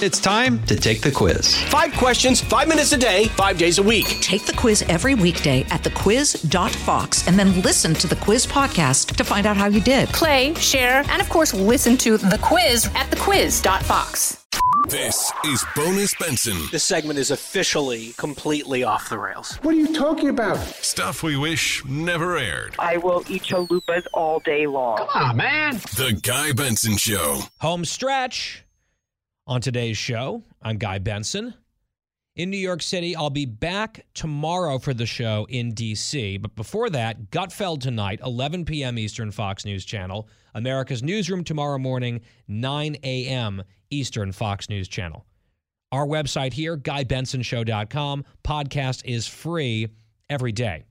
It's time to take the quiz. Five questions, five minutes a day, five days a week. Take the quiz every weekday at thequiz.fox and then listen to the quiz podcast to find out how you did. Play, share, and of course, listen to the quiz at thequiz.fox. This is Bonus Benson. This segment is officially completely off the rails. What are you talking about? Stuff we wish never aired. I will eat chalupas all day long. Come on, man. The Guy Benson Show. Home stretch. On today's show, I'm Guy Benson. In New York City, I'll be back tomorrow for the show in DC. But before that, Gutfeld tonight, 11 p.m. Eastern, Fox News Channel. America's Newsroom tomorrow morning, 9 a.m. Eastern, Fox News Channel. Our website here, GuyBensonShow.com. Podcast is free every day.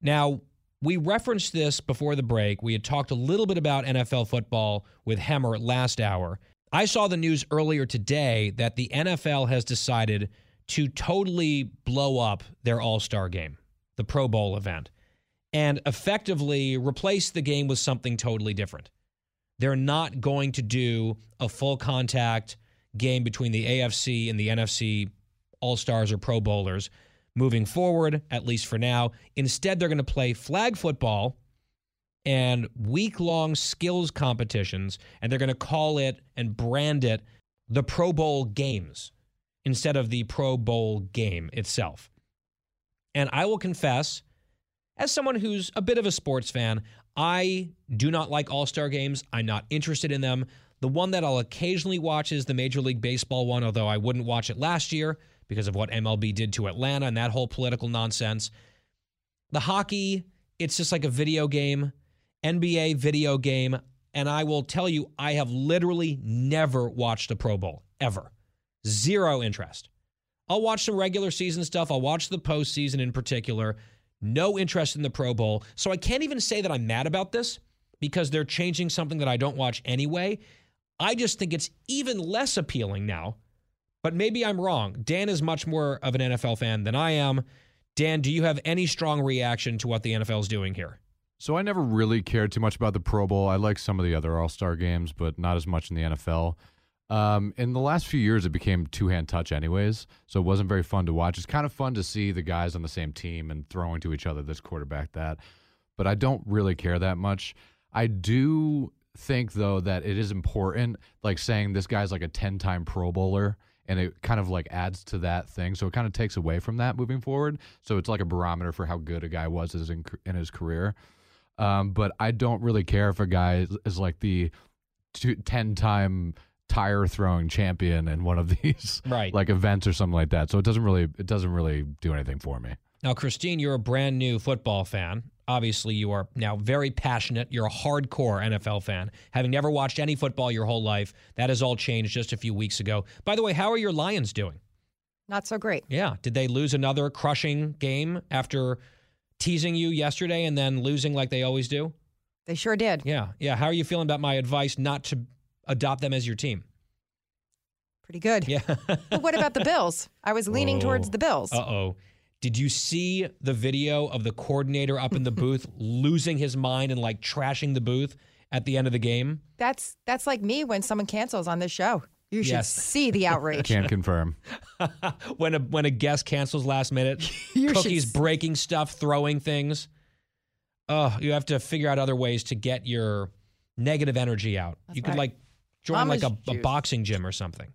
Now, we referenced this before the break. We had talked a little bit about NFL football with Hemmer last hour. I saw the news earlier today that the NFL has decided to totally blow up their All Star game, the Pro Bowl event, and effectively replace the game with something totally different. They're not going to do a full contact game between the AFC and the NFC All Stars or Pro Bowlers moving forward, at least for now. Instead, they're going to play flag football and week long skills competitions, and they're going to call it and brand it the Pro Bowl games instead of the Pro Bowl game itself. And I will confess, as someone who's a bit of a sports fan, I do not like All Star games. I'm not interested in them. The one that I'll occasionally watch is the Major League Baseball one, although I wouldn't watch it last year because of what MLB did to Atlanta and that whole political nonsense. The hockey, it's just like a video game. NBA video game. And I will tell you, I have literally never watched a Pro Bowl, ever. Zero interest. I'll watch some regular season stuff. I'll watch the postseason in particular. No interest in the Pro Bowl. So I can't even say that I'm mad about this because they're changing something that I don't watch anyway. I just think it's even less appealing now. But maybe I'm wrong. Dan is much more of an NFL fan than I am. Dan, do you have any strong reaction to what the NFL is doing here? So I never really cared too much about the Pro Bowl. I like some of the other All Star games, but not as much in the NFL. Um, in the last few years, it became two hand touch, anyways. So it wasn't very fun to watch. It's kind of fun to see the guys on the same team and throwing to each other, this quarterback, that. But I don't really care that much. I do think, though, that it is important, like saying this guy's like a 10 time Pro Bowler. And it kind of like adds to that thing. So it kind of takes away from that moving forward. So it's like a barometer for how good a guy was in, in his career. Um, but I don't really care if a guy is, is like the two, 10 time tire throwing champion in one of these Right. like events or something like that. So it doesn't really it doesn't really do anything for me. Now, Christine, you're a brand new football fan. Obviously, you are now very passionate. You're a hardcore NFL fan, having never watched any football your whole life. That has all changed just a few weeks ago. By the way, how are your Lions doing? Not so great. Yeah. Did they lose another crushing game after teasing you yesterday and then losing like they always do? They sure did. Yeah. Yeah. How are you feeling about my advice not to adopt them as your team? Pretty good. Yeah. But what about the Bills? I was leaning towards the Bills. Uh oh. Did you see the video of the coordinator up in the booth losing his mind and like trashing the booth at the end of the game? That's that's like me when someone cancels on this show. You should Yes. see the outrage. I can't confirm. when a when a guest cancels last minute, You should cookies s- breaking stuff, throwing things. Oh, you have to figure out other ways to get your negative energy out. you could right. like join like a, a juice. boxing gym or something.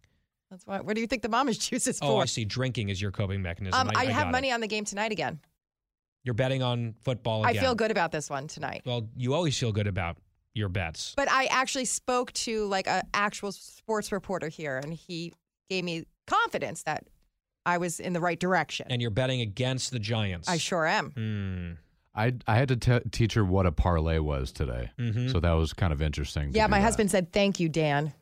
That's why. What do you think the mama's juice is Oh, for? I see. Drinking is your coping mechanism. Um, I, got have it. money on the game tonight again. You're betting on football I feel good about this one tonight. Well, you always feel good about your bets. But I actually spoke to like an actual sports reporter here, and he gave me confidence that I was in the right direction. And you're betting against the Giants. I sure am. Hmm. I I had to te- teach her what a parlay was today, Mhm. so that was kind of interesting. Yeah, my that. husband said thank you, Dan.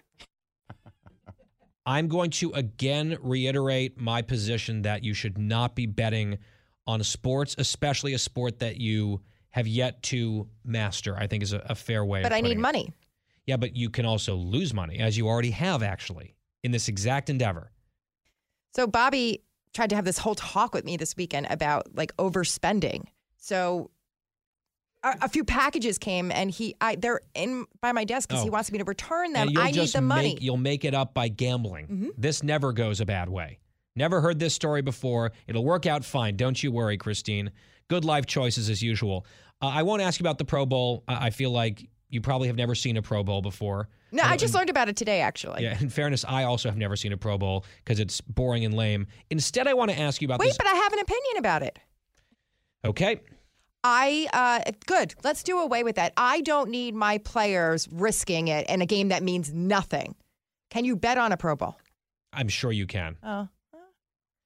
I'm going to again reiterate my position that you should not be betting on sports, especially a sport that you have yet to master. I think is a, a fair way. But I need it. money. Yeah, but you can also lose money, as you already have actually in this exact endeavor. So Bobby tried to have this whole talk with me this weekend about like overspending. So a, a few packages came, and he, I, they're in by my desk because he Oh. wants me to return them. I need the money. Make, you'll make it up by gambling. Mhm. This never goes a bad way. Never heard this story before. It'll work out fine. Don't you worry, Christine. Good life choices as usual. Uh, I won't ask you about the Pro Bowl. I, I feel like you probably have never seen a Pro Bowl before. no, I just learned about it today, actually. Yeah, in fairness, I also have never seen a Pro Bowl because it's boring and lame. Instead, I want to ask you about Wait, this. but I have an opinion about it. Okay. I uh, good. Let's do away with that. I don't need my players risking it in a game that means nothing. Can you bet on a Pro Bowl? I'm sure you can. Oh,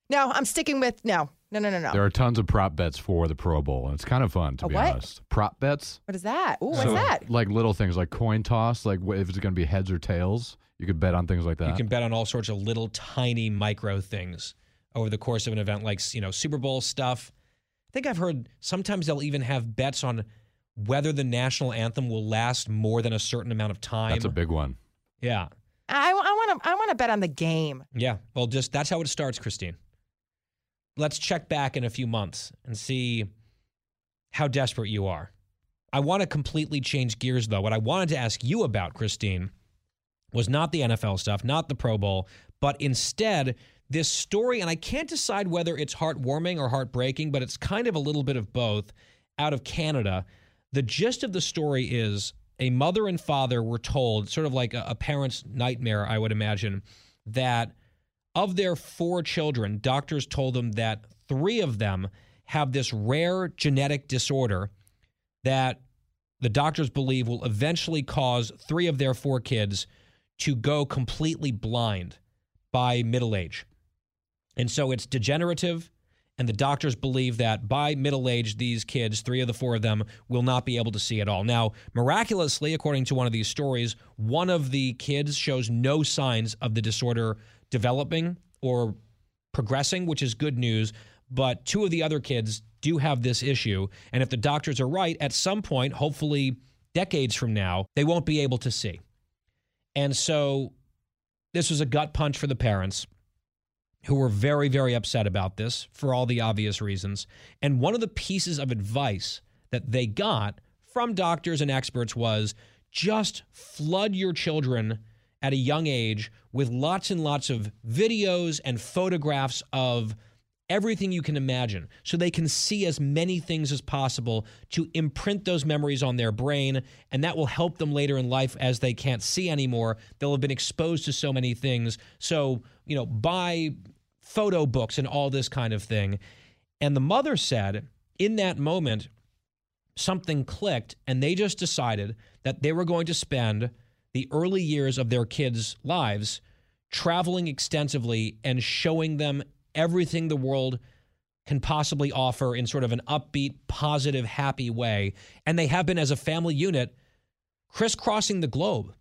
no. I'm sticking with no, no, no, no, no. There are tons of prop bets for the Pro Bowl, and it's kind of fun to A be what? honest. Prop bets, what is that? Ooh, what's So, that? Like little things, like coin toss, like wh- if it's going to be heads or tails. You could bet on things like that. You can bet on all sorts of little tiny micro things over the course of an event like, you know, Super Bowl stuff. I think I've heard sometimes they'll even have bets on whether the national anthem will last more than a certain amount of time. That's a big one. Yeah. I want to. I want to bet on the game. Yeah. Well, just that's how it starts, Christine. Let's check back in a few months and see how desperate you are. I want to completely change gears, though. What I wanted to ask you about, Christine, was not the NFL stuff, not the Pro Bowl, but instead this story. And I can't decide whether it's heartwarming or heartbreaking, but it's kind of a little bit of both out of Canada. The gist of the story is a mother and father were told, sort of like a, parent's nightmare, I would imagine, that of their four children, doctors told them that three of them have this rare genetic disorder that the doctors believe will eventually cause three of their four kids to go completely blind by middle age. And so it's degenerative. And the doctors believe that by middle age, these kids, three of the four of them, will not be able to see at all. Now, miraculously, according to one of these stories, one of the kids shows no signs of the disorder developing or progressing, which is good news. But two of the other kids do have this issue. And if the doctors are right, at some point, hopefully decades from now, they won't be able to see. And so this was a gut punch for the parents who were very, very upset about this for all the obvious reasons. And one of the pieces of advice that they got from doctors and experts was just flood your children at a young age with lots and lots of videos and photographs of everything you can imagine. So they can see as many things as possible to imprint those memories on their brain and that will help them later in life as they can't see anymore. They'll have been exposed to so many things. So you know buy photo books and all this kind of thing. And the mother said in that moment something clicked and they just decided that they were going to spend the early years of their kids' lives traveling extensively and showing them everything the world can possibly offer in sort of an upbeat, positive, happy way. And they have been, as a family unit, crisscrossing the globe,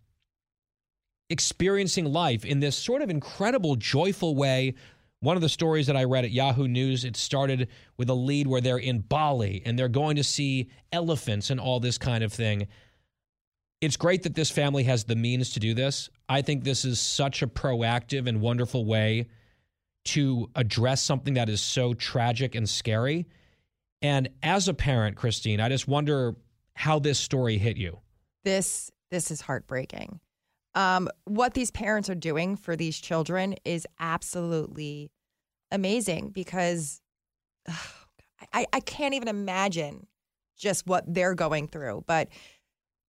experiencing life in this sort of incredible, joyful way. One of the stories that I read at Yahoo News, it started with a lead where they're in Bali and they're going to see elephants and all this kind of thing. It's great that this family has the means to do this. I think this is such a proactive and wonderful way to address something that is so tragic and scary. And as a parent, Christine, I just wonder how this story hit you. This this is heartbreaking. Um, what these parents are doing for these children is absolutely amazing because ugh, I, I can't even imagine just what they're going through. But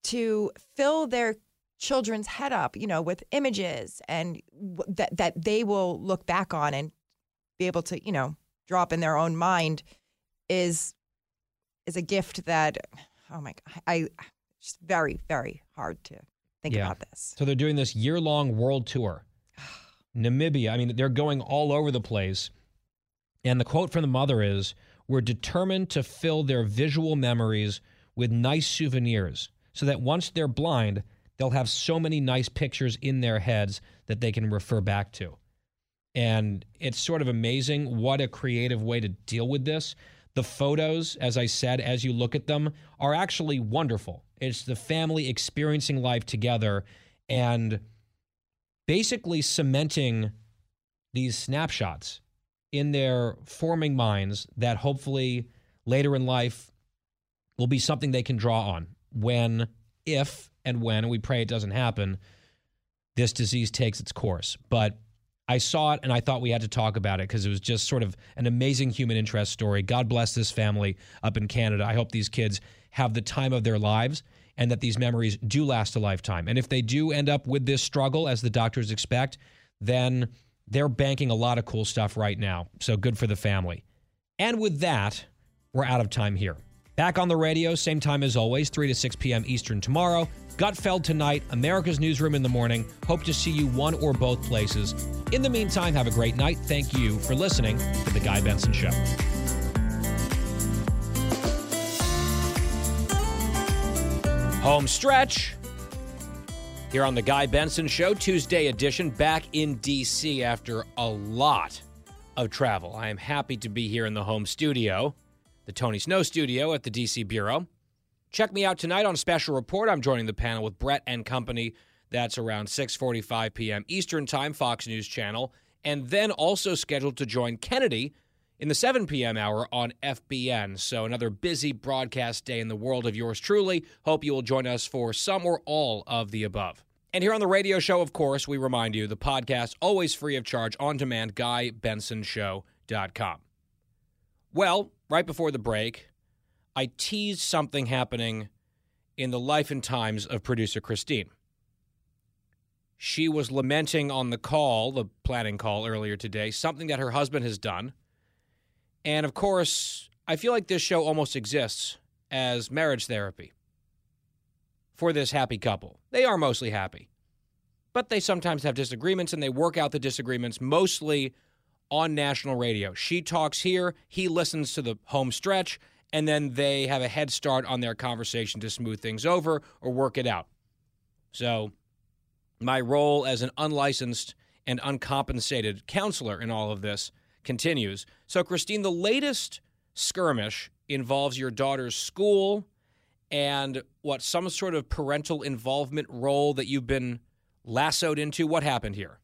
to fill their children's head up, you know, with images and w- that that they will look back on and be able to, you know, drop in their own mind is is a gift that oh my god, I it's very very hard to think Yeah. about this. So they're doing this year long world tour. Namibia, I mean, they're going all over the place. And the quote from the mother is We're determined to fill their visual memories with nice souvenirs so that once they're blind, they'll have so many nice pictures in their heads that they can refer back to. And it's sort of amazing what a creative way to deal with this. The photos, as I said, as you look at them, are actually wonderful. It's the family experiencing life together and basically cementing these snapshots in their forming minds that hopefully later in life will be something they can draw on when, if, and when, and we pray it doesn't happen, this disease takes its course. But I saw it and I thought we had to talk about it because it was just sort of an amazing human interest story. God bless this family up in Canada. I hope these kids have the time of their lives and that these memories do last a lifetime. And if they do end up with this struggle, as the doctors expect, then they're banking a lot of cool stuff right now. So good for the family. And with that, we're out of time here. Back on the radio, same time as always, 3 to 6 p.m. Eastern tomorrow. Gutfeld tonight, America's Newsroom in the morning. Hope to see you one or both places. In the meantime, have a great night. Thank you for listening to The Guy Benson Show. Home stretch here on The Guy Benson Show, Tuesday edition, back in D.C. after a lot of travel. I am happy to be here in the home studio, the Tony Snow studio at the D.C. Bureau. Check me out tonight on Special Report. I'm joining the panel with Bret and Company. That's around 6:45 p.m. Eastern Time, Fox News Channel, and then also scheduled to join Kennedy in the 7 p.m. hour on FBN. So another busy broadcast day in the world of yours truly. Hope you will join us for some or all of the above. And here on the radio show, of course, we remind you the podcast always free of charge on demand, GuyBensonShow.com. Well, right before the break, I teased something happening in the life and times of producer Christine. She was lamenting on the call, the planning call earlier today, something that her husband has done. And of course, I feel like this show almost exists as marriage therapy for this happy couple. They are mostly happy, but they sometimes have disagreements and they work out the disagreements mostly on national radio. She talks here, he listens to the home stretch, and then they have a head start on their conversation to smooth things over or work it out. So, my role as an unlicensed and uncompensated counselor in all of this continues. So, Christine, the latest skirmish involves your daughter's school and what some sort of parental involvement role that you've been lassoed into. What happened here?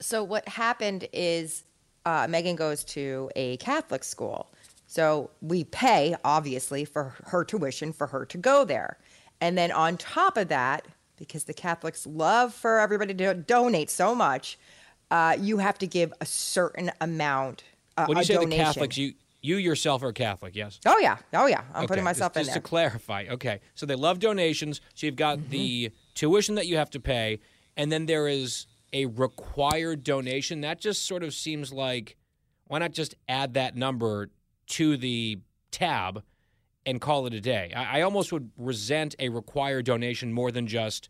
So, what happened is uh, Megan goes to a Catholic school. So, we pay, obviously, for her tuition for her to go there. And then on top of that, because the Catholics love for everybody to donate so much, uh, you have to give a certain amount. Uh, when you say donation. the Catholics, you you yourself are Catholic, yes? Oh yeah, oh yeah. I'm okay. putting myself just, in just there. to clarify. Okay, so they love donations. So you've got Mm-hmm. the tuition that you have to pay, and then there is a required donation. That just sort of seems like why not just add that number to the tab and call it a day? I, I almost would resent a required donation more than just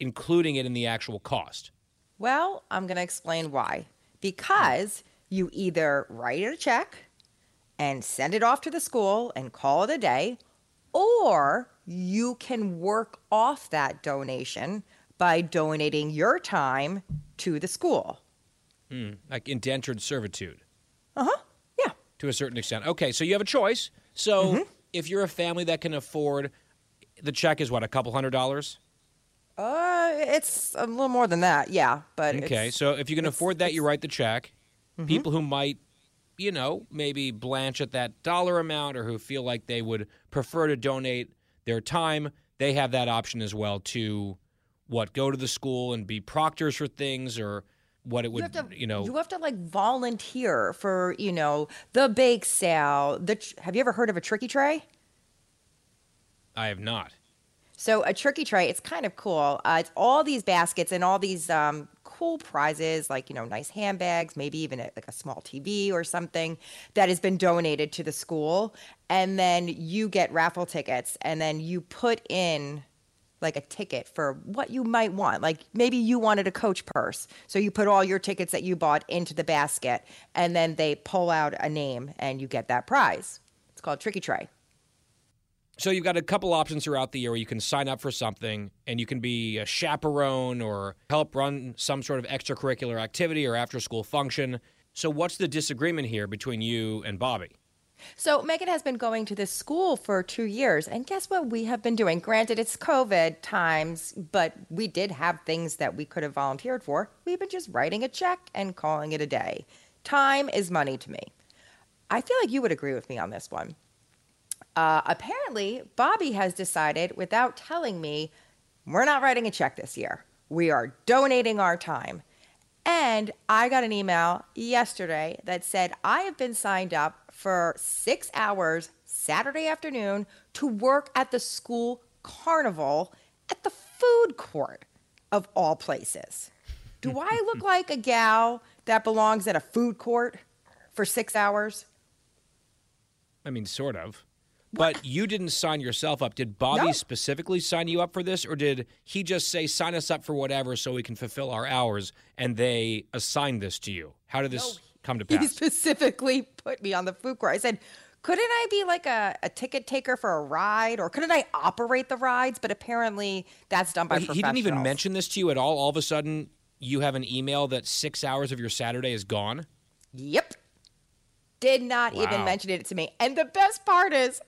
including it in the actual cost. Well, I'm going to explain why. Because you either write a check and send it off to the school and call it a day, or you can work off that donation by donating your time to the school. Hmm, like indentured servitude. Uh huh. Yeah. to a certain extent. Okay, so you have a choice. So Mm-hmm. if you're a family that can afford, the check is what a couple hundred dollars. Uh, it's a little more than that. Yeah, but Okay, so if you can afford that, you write the check. Mhm. People who might, you know, maybe blanch at that dollar amount, or who feel like they would prefer to donate their time, they have that option as well to what go to the school and be proctors for things, or what it you would, have to, you know. you have to like volunteer for you know the bake sale. The have you ever heard of a tricky tray? I have not. So a tricky tray, it's kind of cool. Uh, it's all these baskets and all these um, cool prizes, like you know, nice handbags, maybe even a, like a small TV or something that has been donated to the school, and then you get raffle tickets, and then you put in like a ticket for what you might want. Like maybe you wanted a coach purse, so you put all your tickets that you bought into the basket, and then they pull out a name, and you get that prize. It's called tricky tray. So you've got a couple options throughout the year where you can sign up for something and you can be a chaperone or help run some sort of extracurricular activity or after school function. So what's the disagreement here between you and Bobby? So Megan has been going to this school for two years, and guess what we have been doing? Granted, it's COVID times, but we did have things that we could have volunteered for. We've been just writing a check and calling it a day. Time is money to me. I feel like you would agree with me on this one. Uh, apparently, Bobby has decided, without telling me, we're not writing a check this year. We are donating our time. And I got an email yesterday that said I have been signed up for six hours Saturday afternoon to work at the school carnival at the food court of all places. Do I look like a gal that belongs at a food court for six hours? I mean, sort of. But you didn't sign yourself up. Did Bobby No. specifically sign you up for this, or did he just say, sign us up for whatever so we can fulfill our hours, and they assigned this to you? How did this come to pass? He specifically put me on the food court. I said, couldn't I be like a, a ticket taker for a ride or couldn't I operate the rides? But apparently that's done by But he, he didn't even mention this to you at all. All of a sudden, you have an email that six hours of your Saturday is gone. Yep. Did not even mention it to me. And the best part is,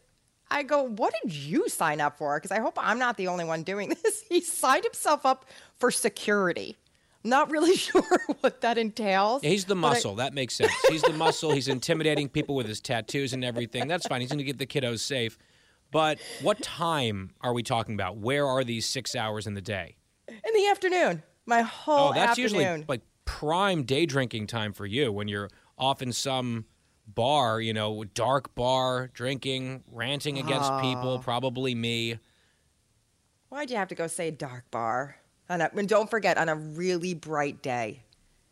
I go, what did you sign up for? Because I hope I'm not the only one doing this. He signed himself up for security. Not really sure what that entails. Yeah, he's the but I- muscle. that makes sense. He's the muscle. He's intimidating people with his tattoos and everything. That's fine. He's going to get the kiddos safe. But what time are we talking about? Where are these six hours in the day? in the afternoon. My whole oh, that's afternoon. usually like prime day drinking time for you when you're off in some bar, you know, dark bar, drinking, ranting against people, ah. probably me. Why'd you have to go say dark bar? On a, and don't forget, on a really bright day.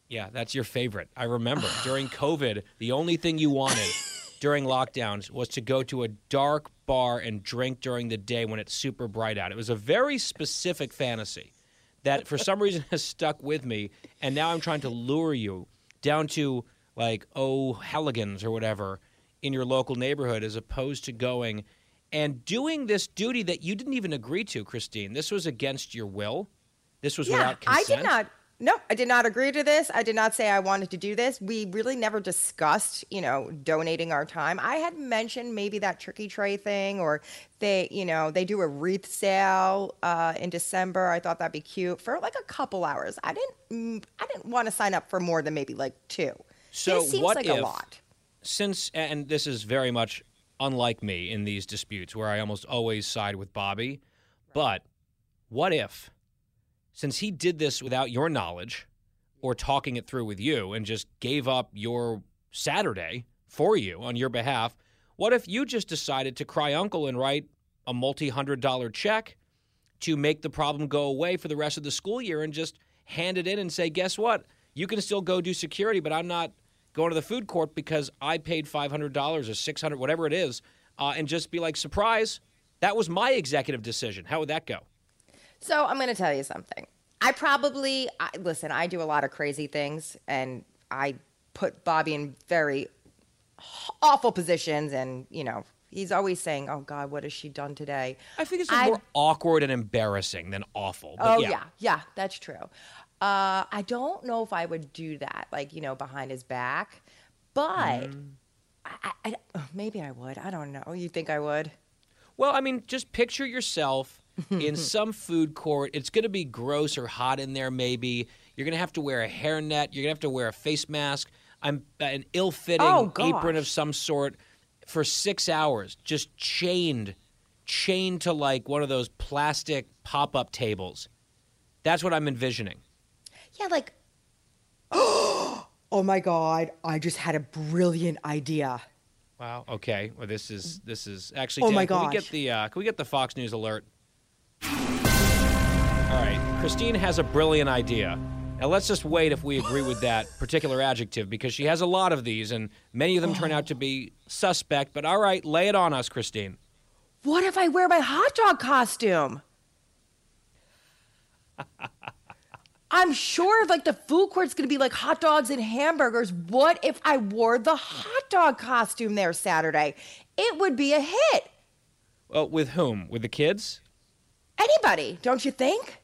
Yeah, that's your favorite. I remember during COVID, the only thing you wanted during lockdowns was to go to a dark bar and drink during the day when it's super bright out. It was a very specific fantasy that for some reason has stuck with me. And now I'm trying to lure you down to like O'Halligans or whatever in your local neighborhood as opposed to going and doing this duty that you didn't even agree to, Christine. This was against your will. This was yeah, without I did not. No, I did not agree to this. I did not say I wanted to do this. We really never discussed, you know, donating our time. I had mentioned maybe that tricky tray thing, or they, you know, they do a wreath sale uh, in December. I thought that'd be cute for like a couple hours. I didn't, mm, I didn't want to sign up for more than maybe like two. So this seems what like if, a lot. since and this is very much unlike me in these disputes where I almost always side with Bobby, but what if since he did this without your knowledge or talking it through with you and just gave up your Saturday for you on your behalf, what if you just decided to cry uncle and write a multi-hundred dollar check to make the problem go away for the rest of the school year and just hand it in and say, guess what? You can still go do security, but I'm not going to the food court because I paid $500 or 600 whatever it is, uh, and just be like, surprise, that was my executive decision. How would that go? So I'm going to tell you something. I probably I, listen. I do a lot of crazy things, and I put Bobby in very awful positions. And you know, he's always saying, "Oh God, what has she done today?" I think it's more awkward and embarrassing than awful. But Oh yeah. yeah. yeah, that's true. Uh, I don't know if I would do that, like you know, behind his back, but Mm. I, I, I, maybe I would. I don't know. You think I would? Well, I mean, just picture yourself in some food court. It's going to be gross or hot in there, maybe. You're going to have to wear a hairnet. You're going to have to wear a face mask. I'm an ill-fitting Oh, apron of some sort for six hours, just chained, chained to like one of those plastic pop-up tables. That's what I'm envisioning. Yeah, like. oh my God! I just had a brilliant idea. Wow. Okay. Well, this is this is actually. Oh Dan, my Can we get the uh, Can we get the Fox News alert? All right. Christine has a brilliant idea. Now let's just wait if we agree with that particular adjective because she has a lot of these and many of them turn out to be suspect. But all right, lay it on us, Christine. What if I wear my hot dog costume? I'm sure like the food court's gonna be like hot dogs and hamburgers. What if I wore the hot dog costume there Saturday? It would be a hit. Well, with whom? With the kids? Anybody, don't you think?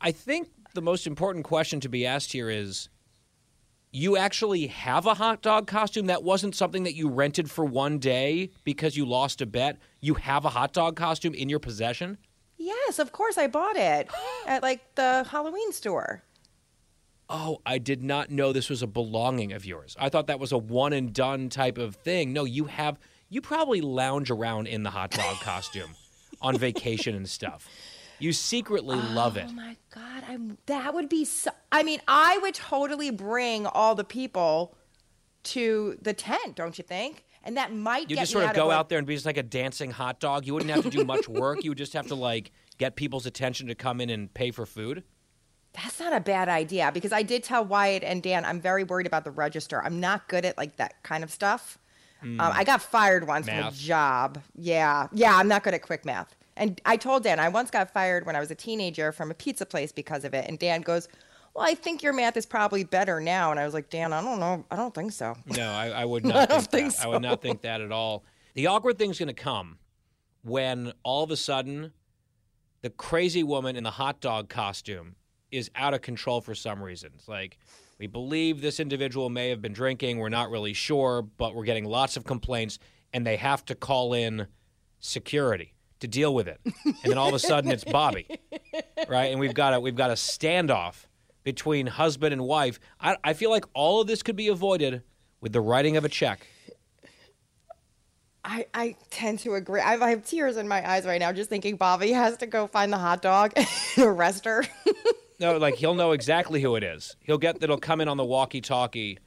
I think the most important question to be asked here is you actually have a hot dog costume that wasn't something that you rented for one day because you lost a bet. You have a hot dog costume in your possession? Yes, of course I bought it at like the Halloween store. Oh, I did not know this was a belonging of yours. I thought that was a one and done type of thing. No, you have You probably lounge around in the hot dog costume on vacation and stuff. You secretly love it. Oh my god, I'm that would be so I mean, I would totally bring all the people to the tent, don't you think? And that might You just sort of go like- out there and be just like a dancing hot dog. You wouldn't have to do much work. You would just have to like get people's attention to come in and pay for food. That's not a bad idea because I did tell Wyatt and Dan I'm very worried about the register. I'm not good at like that kind of stuff. Um, I got fired once from Hmm. A job. Yeah, yeah, I'm not good at quick math. And I told Dan I once got fired when I was a teenager from a pizza place because of it. And Dan goes, "Well, I think your math is probably better now." And I was like, "Dan, I don't know. I don't think so." No, I, I would not don't think, think that. I would not think that at all. The awkward thing's going to come when all of a sudden the crazy woman in the hot dog costume is out of control for some reason. It's like we believe this individual may have been drinking. We're not really sure, but we're getting lots of complaints, and they have to call in security to deal with it. And then all of a sudden, it's Bobby, right? And we've got a we've got a standoff between husband and wife. I, I feel like all of this could be avoided with the writing of a check. I, I tend to agree. I, I have tears in my eyes right now just thinking Bobby has to go find the hot dog and arrest her. No, like he'll know exactly who it is. He'll get that'll come in on the walkie-talkie,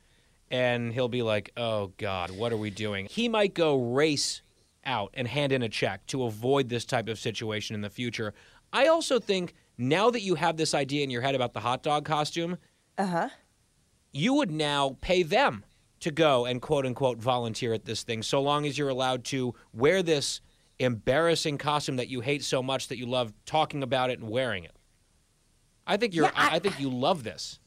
and he'll be like, "Oh God, what are we doing?" He might go race out and hand in a check to avoid this type of situation in the future. I also think now that you have this idea in your head about the hot dog costume, Uh huh. you would now pay them to go and quote unquote volunteer at this thing, so long as you're allowed to wear this embarrassing costume that you hate so much that you love talking about it and wearing it. I think you're. Yeah, I- I think you love this.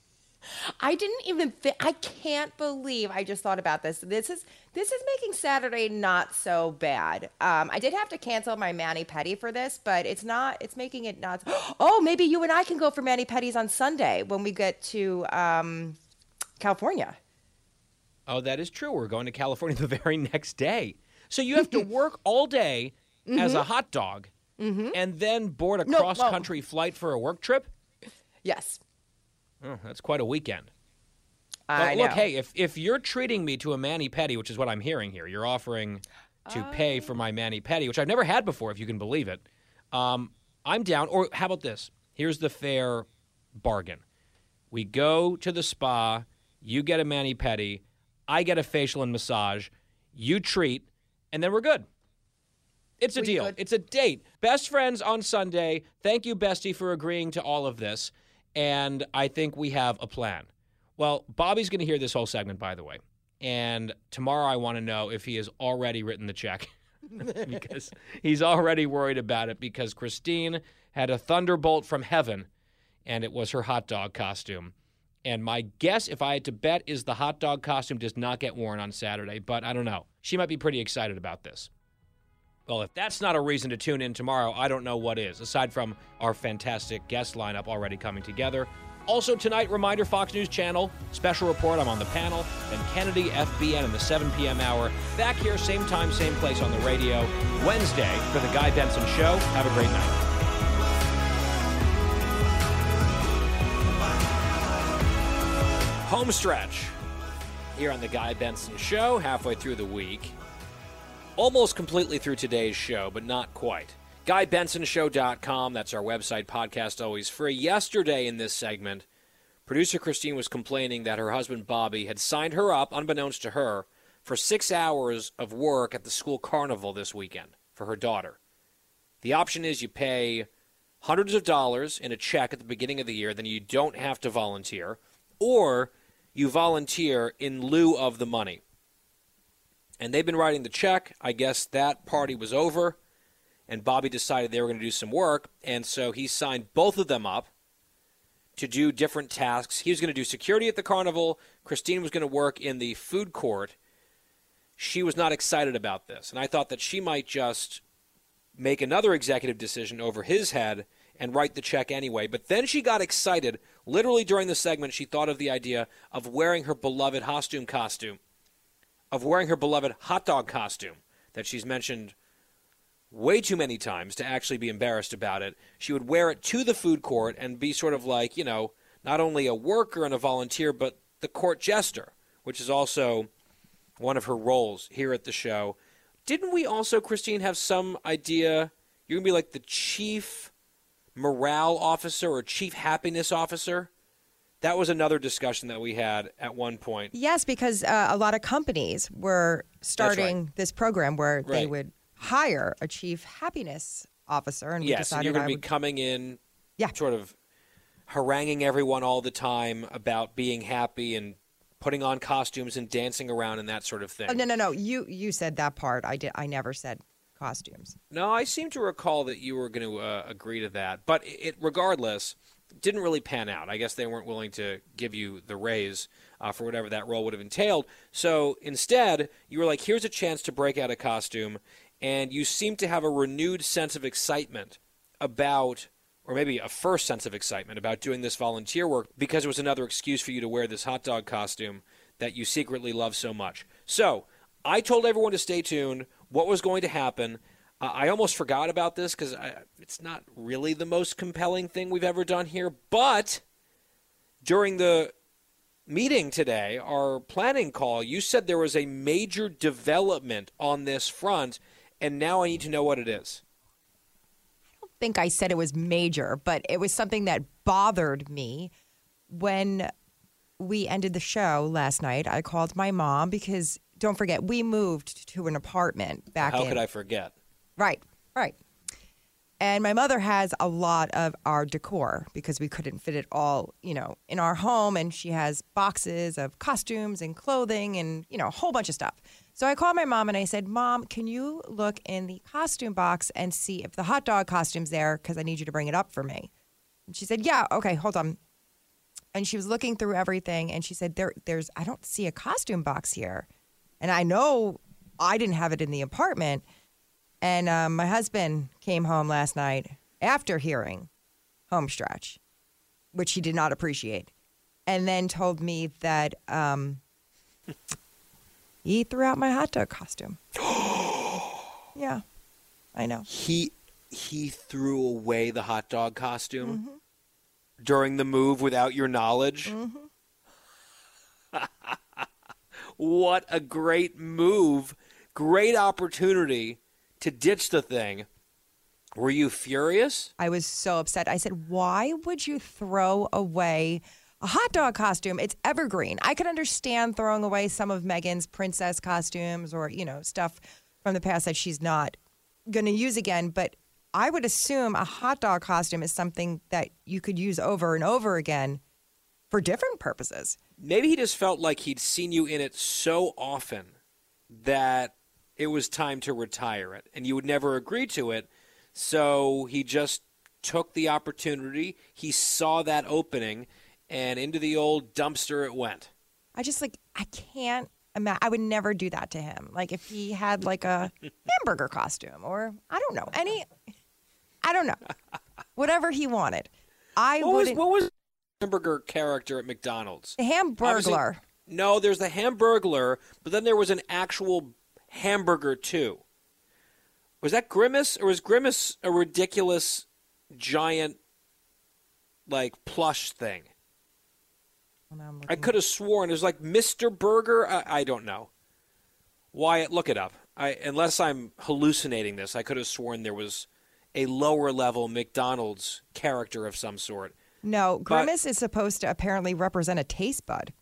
I didn't even think. I can't believe I just thought about this. This is this is making Saturday not so bad. Um, I did have to cancel my mani pedi for this, but it's not. It's making it not. Oh, maybe you and I can go for mani pedis on Sunday when we get to um, California. Oh, that is true. We're going to California the very next day. So you have to work all day as a hot dog and then board a Mm-hmm. No, cross well- country flight for a work trip? Yes, Oh, that's quite a weekend. I But look, know. hey, if, if you're treating me to a mani pedi, which is what I'm hearing here, you're offering to pay for my mani pedi, which I've never had before, if you can believe it. Um, I'm down. Or how about this? Here's the fair bargain. We go to the spa, you get a mani pedi, I get a facial and massage, you treat, and then we're good. It's a We deal. good. It's a date. Best friends on Sunday. Thank you, Bestie, for agreeing to all of this. And I think we have a plan. Well, Bobby's going to hear this whole segment, by the way. And tomorrow I want to know if he has already written the check because he's already worried about it because Christine had a thunderbolt from heaven and it was her hot dog costume. And my guess, if I had to bet, is the hot dog costume does not get worn on Saturday, but I don't know. She might be pretty excited about this. Well, if that's not a reason to tune in tomorrow, I don't know what is, aside from our fantastic guest lineup already coming together. Also, tonight, reminder Fox News Channel, special report. I'm on the panel. and Kennedy, FBN, in the 7 p.m. hour. Back here, same time, same place on the radio. Wednesday for The Guy Benson Show. Have a great night. Home stretch here on The Guy Benson Show, halfway through the week almost completely through today's show, but not quite. GuyBensonShow.com, that's our website, podcast always free. Yesterday in this segment, producer Christine was complaining that her husband Bobby had signed her up, unbeknownst to her, for six hours of work at the school carnival this weekend for her daughter. The option is you pay hundreds of dollars in a check at the beginning of the year, then you don't have to volunteer, or you volunteer in lieu of the money and they've been writing the check. I guess that party was over, and Bobby decided they were going to do some work, and so he signed both of them up to do different tasks. He was going to do security at the carnival. Christine was going to work in the food court. She was not excited about this, and I thought that she might just make another executive decision over his head and write the check anyway. But then she got excited. Literally during the segment, she thought of the idea of wearing her beloved costume costume of wearing her beloved hot dog costume that she's mentioned way too many times to actually be embarrassed about it. She would wear it to the food court and be sort of like, you know, not only a worker and a volunteer, but the court jester, which is also one of her roles here at the show. Didn't we also, Christine, have some idea you're gonna be like the chief morale officer or chief happiness officer? That was another discussion that we had at one point. Yes, because uh, a lot of companies were starting this program where they would hire a chief happiness officer, and we yes, and you're going to be would. coming in, Yeah. sort of haranguing everyone all the time about being happy and putting on costumes and dancing around and that sort of thing. Oh, no, no, no. You you said that part. I did. I never said costumes. No, I seem to recall that you were going to uh, agree to that, but it, regardless, didn't really pan out. I guess they weren't willing to give you the raise uh, for whatever that role would have entailed. So instead, you were like, "Here's a chance to break out a costume," and you seem to have a renewed sense of excitement about, or maybe a first sense of excitement about doing this volunteer work because it was another excuse for you to wear this hot dog costume that you secretly love so much. So I told everyone to stay tuned. What was going to happen? Uh, I almost forgot about this because it's not really the most compelling thing we've ever done here. But during the meeting today, our planning call, you said there was a major development on this front, and now I need to know what it is. I don't think I said it was major, but it was something that bothered me when we ended the show last night. I called my mom because don't forget we moved to an apartment back How in could I forget? Right, right. And my mother has a lot of our decor because we couldn't fit it all, you know, in our home. And she has boxes of costumes and clothing and, you know, a whole bunch of stuff. So I called my mom and I said, Mom, can you look in the costume box and see if the hot dog costume's there? Because I need you to bring it up for me. And she said, Yeah, okay, hold on. And she was looking through everything and she said, there, There's, I don't see a costume box here. And I know I didn't have it in the apartment. And um, my husband came home last night after hearing Homestretch, which he did not appreciate, and then told me that um, he threw out my hot dog costume. yeah, I know. He he threw away the hot dog costume during the move without your knowledge. what a great move! Great opportunity to ditch the thing. Were you furious? I was so upset. I said, Why would you throw away a hot dog costume? It's evergreen. I could understand throwing away some of Megan's princess costumes or, you know, stuff from the past that she's not going to use again. But I would assume a hot dog costume is something that you could use over and over again for different purposes. Maybe he just felt like he'd seen you in it so often that it was time to retire it, and you would never agree to it. So he just took the opportunity. He saw that opening, and into the old dumpster it went. I just like, I can't imagine. I would never do that to him. Like if he had like a hamburger costume or I don't know, any, I don't know, whatever he wanted. I What was what was the hamburger character at McDonald's? The Obviously- Hamburglar. No, there's the Hamburglar, but then there was an actual hamburger too. Was that Grimace, or was Grimace a ridiculous, giant, like plush thing? I could have sworn it was like Mr. Burger. I, I don't know. Wyatt, look it up. I, unless I'm hallucinating this, I could have sworn there was a lower level McDonald's character of some sort. No, But- Grimace is supposed to apparently represent a taste bud.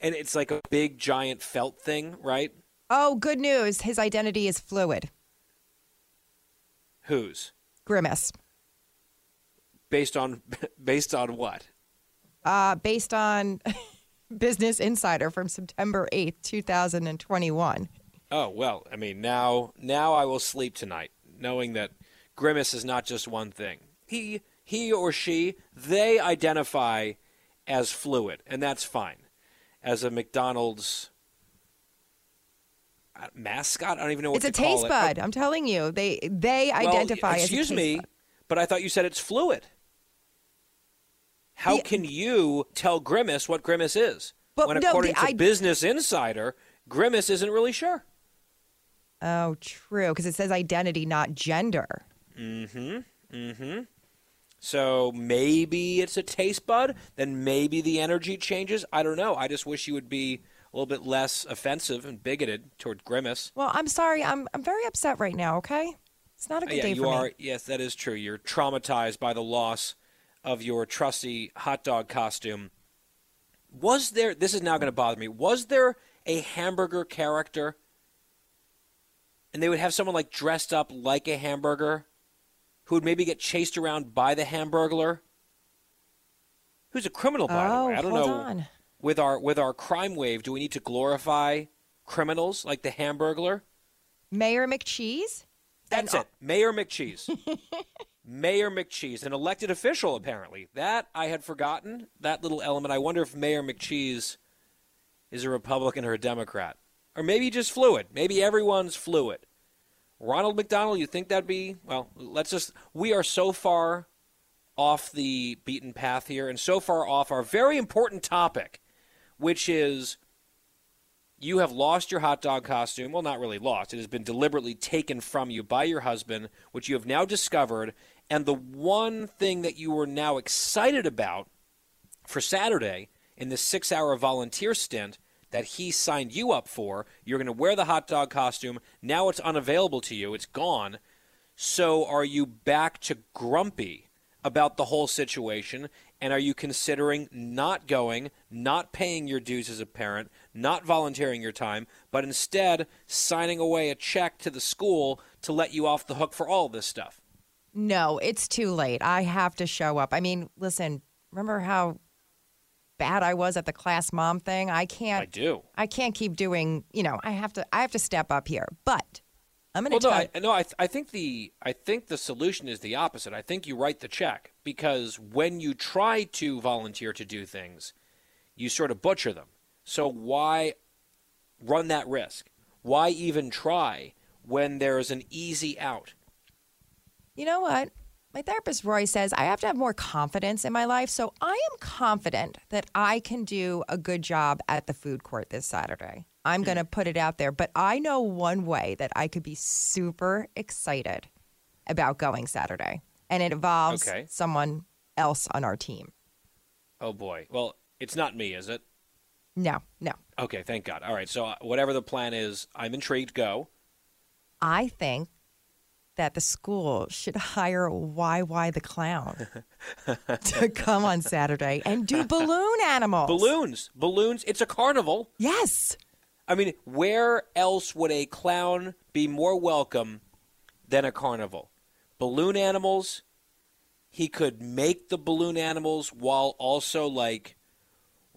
And it's like a big giant felt thing, right? Oh, good news. His identity is fluid. Whose? Grimace. Based on based on what? Uh, based on Business Insider from September 8th, 2021. Oh well, I mean now now I will sleep tonight, knowing that Grimace is not just one thing. He he or she they identify as fluid, and that's fine. As a McDonald's uh, mascot, I don't even know what It's a taste it. bud. I'm telling you. They they Well, identify as a excuse me, bud. but I thought you said it's fluid. How The- can you tell Grimace what Grimace is? But when no, according the to I- Business Insider, Grimace isn't really sure. Oh, true. Because it says identity, not gender. Mm-hmm. Mm-hmm. So maybe it's a taste bud. Then maybe the energy changes. I don't know. I just wish you would be a little bit less offensive and bigoted toward Grimace. Well, I'm sorry. I'm I'm very upset right now. Okay, it's not a good yeah, day you for are. me. Yes, that is true. You're traumatized by the loss of your trusty hot dog costume. Was there? This is now going to bother me. Was there a hamburger character? And they would have someone like dressed up like a hamburger, who would maybe get chased around by the hamburglar. Who's a criminal, by the Oh, way? I don't know. on. With our with our crime wave, do we need to glorify criminals like the hamburglar? Mayor McCheese. That's it. Mayor McCheese. Mayor McCheese, an elected official, apparently. That I had forgotten. That little element. I wonder if Mayor McCheese is a Republican or a Democrat. Or maybe just fluid. Maybe everyone's fluid. Ronald McDonald, you think that'd be. Well, let's just. We are so far off the beaten path here and so far off our very important topic, which is you have lost your hot dog costume. Well, not really lost. It has been deliberately taken from you by your husband, which you have now discovered. And the one thing that you were now excited about for Saturday in this six hour volunteer stint that he signed you up for, you're going to wear the hot dog costume. Now it's unavailable to you, it's gone. So are you back to grumpy about the whole situation? And are you considering not going, not paying your dues as a parent, not volunteering your time, but instead signing away a check to the school to let you off the hook for all this stuff? No, it's too late. I have to show up. I mean, listen, remember how bad I was at the class mom thing? I can't I do. I can't keep doing, you know, I have to I have to step up here. But I'm going Well, to no, tell I, no, I, th- I think the I think the solution is the opposite. I think you write the check because when you try to volunteer to do things, you sort of butcher them. So why run that risk? Why even try when there's an easy out? You know what? My therapist Roy says I have to have more confidence in my life, so I am confident that I can do a good job at the food court this Saturday. I'm going to put it out there, but I know one way that I could be super excited about going Saturday, and it involves Okay. someone else on our team. Oh boy. Well, it's not me, is it? No, no. Okay, thank God. All right. So uh, whatever the plan is, I'm intrigued. Go. I think that the school should hire YY the clown to come on Saturday and do balloon animals. Balloons, balloons. It's a carnival. Yes. I mean, where else would a clown be more welcome than a carnival? Balloon animals. He could make the balloon animals while also like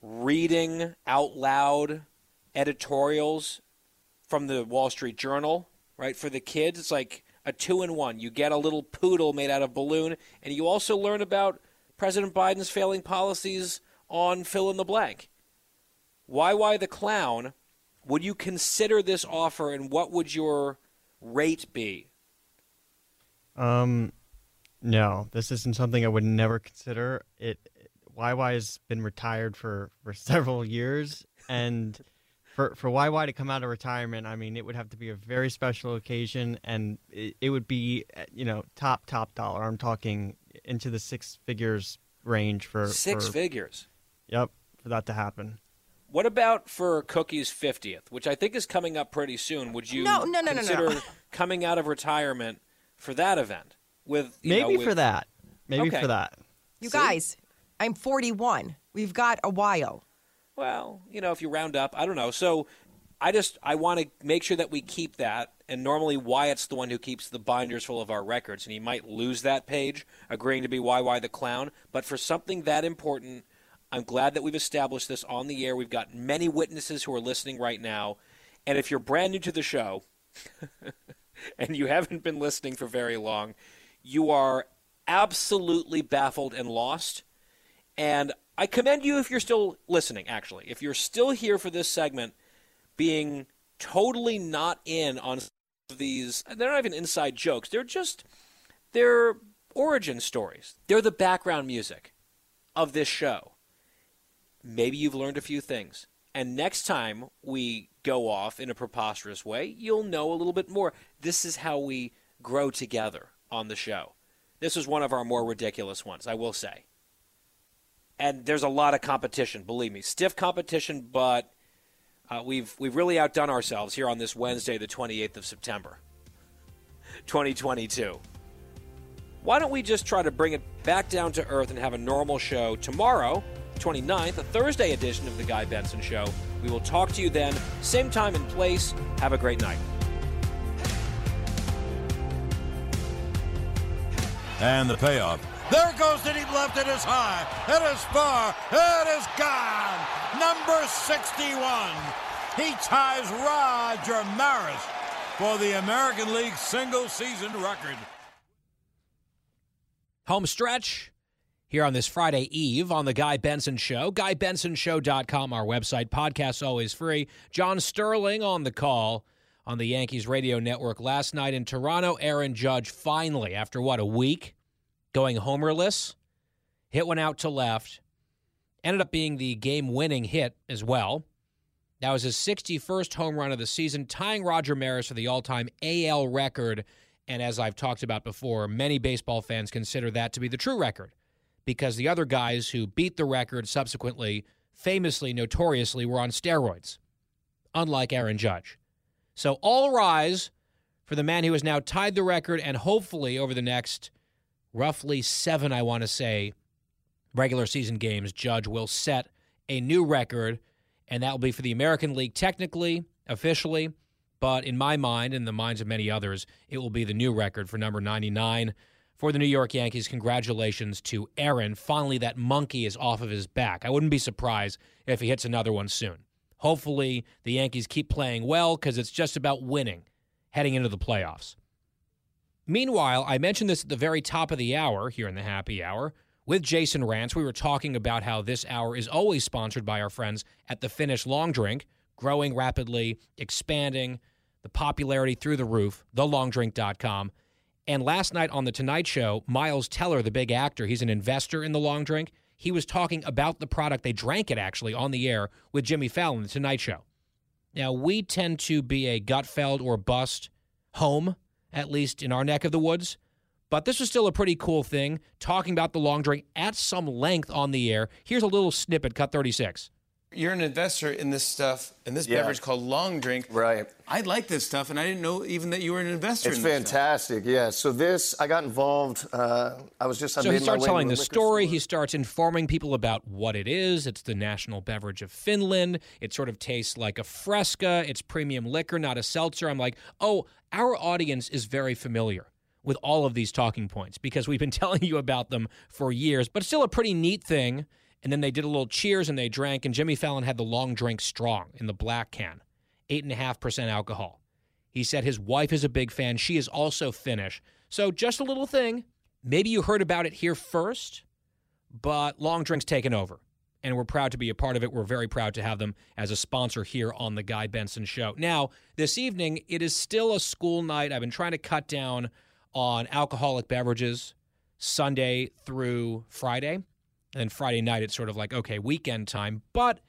reading out loud editorials from the Wall Street Journal, right? For the kids, it's like a two in one. You get a little poodle made out of balloon, and you also learn about President Biden's failing policies on fill in the blank. Why, why the clown? Would you consider this offer, and what would your rate be? Um, no, this isn't something I would never consider. It YY has been retired for for several years, and for for YY to come out of retirement, I mean, it would have to be a very special occasion, and it, it would be uh, you know top top dollar. I'm talking into the six figures range for Six for- figures. Yep, for that to happen. What about for Cookie's 50th, which I think is coming up pretty soon? Would you No, no, no, no, no. consider coming out of retirement for that event? With you know, Maybe with- for that. Maybe Okay. for that. You See? guys, I'm 41. We've got a while. Well, you know, if you round up, I don't know. So I just I want to make sure that we keep that. And normally Wyatt's the one who keeps the binders full of our records, and he might lose that page, agreeing to be YY the clown. But for something that important, I'm glad that we've established this on the air. We've got many witnesses who are listening right now. And if you're brand new to the show and you haven't been listening for very long, you are absolutely baffled and lost. And I commend you if you're still listening, actually. If you're still here for this segment, being totally not in on these, they're not even inside jokes. They're just, they're origin stories. They're the background music of this show. Maybe you've learned a few things. And next time we go off in a preposterous way, you'll know a little bit more. This is how we grow together on the show. This was one of our more ridiculous ones, I will say and there's a lot of competition. Believe me, stiff competition, but Uh, we've we've really outdone ourselves here on this Wednesday, the 28th of September, 2022. Why don't we just try to bring it back down to earth and have a normal show tomorrow, 29th, a Thursday edition of the Guy Benson Show. We will talk to you then, same time and place. Have a great night. And the payoff. There goes the deep left. It is high. It is far. It is gone. Number 61. He ties Roger Maris for the American League single season record. Home stretch here on this Friday Eve on the Guy Benson Show. GuyBensonShow.com, our website. Podcast always free. John Sterling on the call on the Yankees radio network last night in Toronto. Aaron Judge finally, after what, a week, going homerless, hit one out to left. Ended up being the game winning hit as well. That was his 61st home run of the season, tying Roger Maris for the all time AL record. And as I've talked about before, many baseball fans consider that to be the true record because the other guys who beat the record subsequently, famously, notoriously, were on steroids, unlike Aaron Judge. So all rise for the man who has now tied the record and hopefully over the next roughly seven, I want to say, regular season games, Judge will set a new record, and that will be for the American League technically, officially, but in my mind and the minds of many others, it will be the new record for number 99 for the New York Yankees. Congratulations to Aaron. Finally, that monkey is off of his back. I wouldn't be surprised if he hits another one soon. Hopefully, the Yankees keep playing well because it's just about winning heading into the playoffs. Meanwhile, I mentioned this at the very top of the hour here in the happy hour with Jason Rantz. We were talking about how this hour is always sponsored by our friends at the Finnish Long Drink, growing rapidly, expanding, the popularity through the roof, thelongdrink.com. And last night on The Tonight Show, Miles Teller, the big actor, he's an investor in the long drink. He was talking about the product. They drank it actually on the air with Jimmy Fallon, The Tonight Show. Now, we tend to be a Gutfeld or bust home, at least in our neck of the woods. But this was still a pretty cool thing, talking about the long drink at some length on the air. Here's a little snippet, cut 36. You're an investor in this stuff, in this Yeah. beverage called long drink. Right. I like this stuff, and I didn't know even that you were an investor It's in this stuff. fantastic. Yeah. So this, I got involved. Uh, I was just. I So he made my starts way telling into the liquor story. He starts informing people about what it is. It's the national beverage of Finland. It sort of tastes like a fresca. It's premium liquor, not a seltzer. I'm like, oh, our audience is very familiar with all of these talking points because we've been telling you about them for years. But it's still a pretty neat thing. And then they did a little cheers and they drank, and Jimmy Fallon had the long drink strong in the black can, 8.5% alcohol. He said his wife is a big fan. She is also Finnish. So just a little thing. Maybe you heard about it here first, but Long Drink's taken over. And we're proud to be a part of it. We're very proud to have them as a sponsor here on the Guy Benson Show. Now, this evening, it is still a school night. I've been trying to cut down on alcoholic beverages Sunday through Friday. And Friday night, it's sort of like, okay, weekend time. But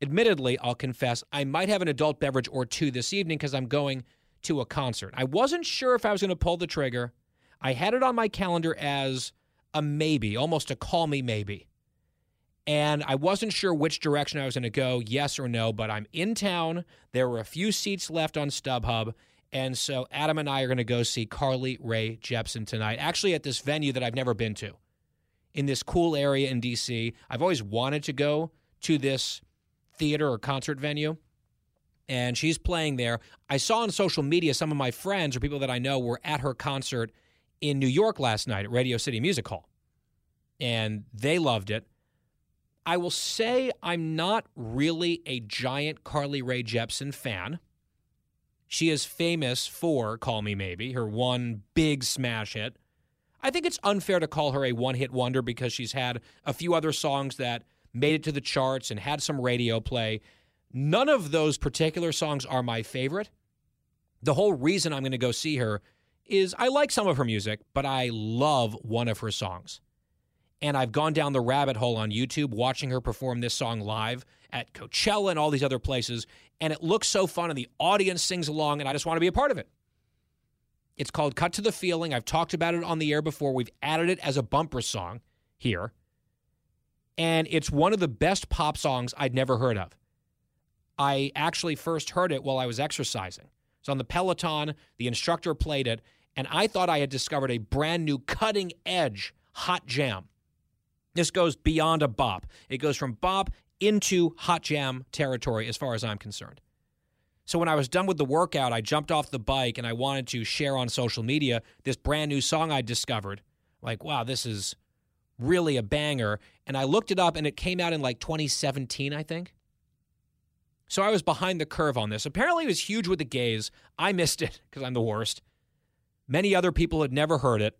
admittedly, I'll confess, I might have an adult beverage or two this evening because I'm going to a concert. I wasn't sure if I was going to pull the trigger. I had it on my calendar as a maybe, almost a call me maybe. And I wasn't sure which direction I was going to go, yes or no, but I'm in town. There were a few seats left on StubHub. And so Adam and I are going to go see Carly Rae Jepsen tonight, actually at this venue that I've never been to in this cool area in DC. I've always wanted to go to this theater or concert venue, and she's playing there. I saw on social media some of my friends or people that I know were at her concert in New York last night at Radio City Music Hall, and they loved it. I will say I'm not really a giant Carly Rae Jepsen fan. She is famous for Call Me Maybe, her one big smash hit. I think it's unfair to call her a one hit wonder because she's had a few other songs that made it to the charts and had some radio play. None of those particular songs are my favorite. The whole reason I'm going to go see her is I like some of her music, but I love one of her songs. And I've gone down the rabbit hole on YouTube watching her perform this song live at Coachella and all these other places. And it looks so fun, and the audience sings along, and I just want to be a part of it. It's called Cut to the Feeling. I've talked about it on the air before. We've added it as a bumper song here. And it's one of the best pop songs I'd never heard of. I actually first heard it while I was exercising. So on the Peloton, the instructor played it, and I thought I had discovered a brand new cutting edge hot jam. This goes beyond a bop. It goes from bop into hot jam territory as far as I'm concerned. So when I was done with the workout, I jumped off the bike and I wanted to share on social media this brand new song I discovered. Like, wow, this is really a banger. And I looked it up and it came out in like 2017, I think. So I was behind the curve on this. Apparently, it was huge with the gays. I missed it because I'm the worst. Many other people had never heard it.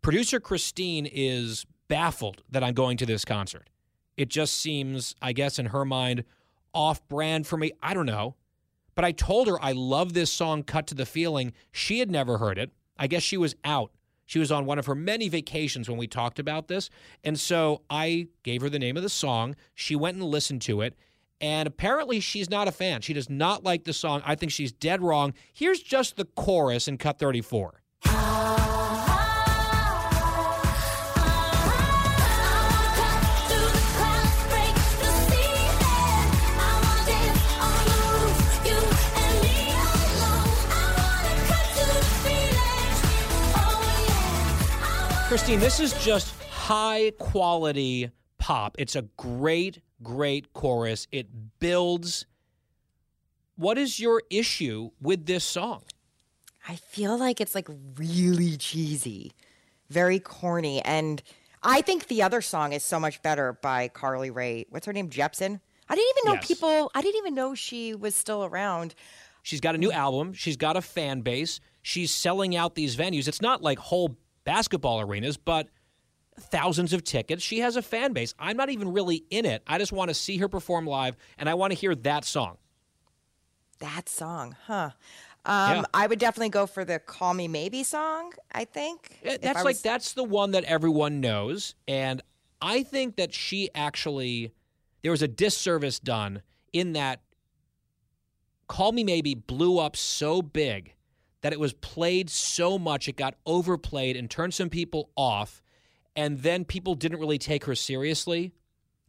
Producer Christine is baffled that I'm going to this concert. It just seems, I guess, in her mind, off brand for me. I don't know. But I told her I love this song, Cut to the Feeling. She had never heard it. I guess she was out. She was on one of her many vacations when we talked about this. And so I gave her the name of the song. She went and listened to it. And apparently she's not a fan. She does not like the song. I think she's dead wrong. Here's just the chorus in Cut 34. Christine, this is just high quality pop. It's a great, great chorus. It builds. What is your issue with this song? I feel like it's like really cheesy, very corny. And I think the other song is so much better by Carly Rae. What's her name? Jepsen? I didn't even know Yes. people, I didn't even know she was still around. She's got a new album. She's got a fan base. She's selling out these venues. It's not like whole basketball arenas, but thousands of tickets. She has a fan base. I'm not even really in it. I just want to see her perform live, and I want to hear that song. That song, huh? Um, Yeah. I would definitely go for the "Call Me Maybe" song. I think If That's I like was- that's the one that everyone knows, and I think that she actually there was a disservice done in that "Call Me Maybe" blew up so big that it was played so much it got overplayed and turned some people off, and then people didn't really take her seriously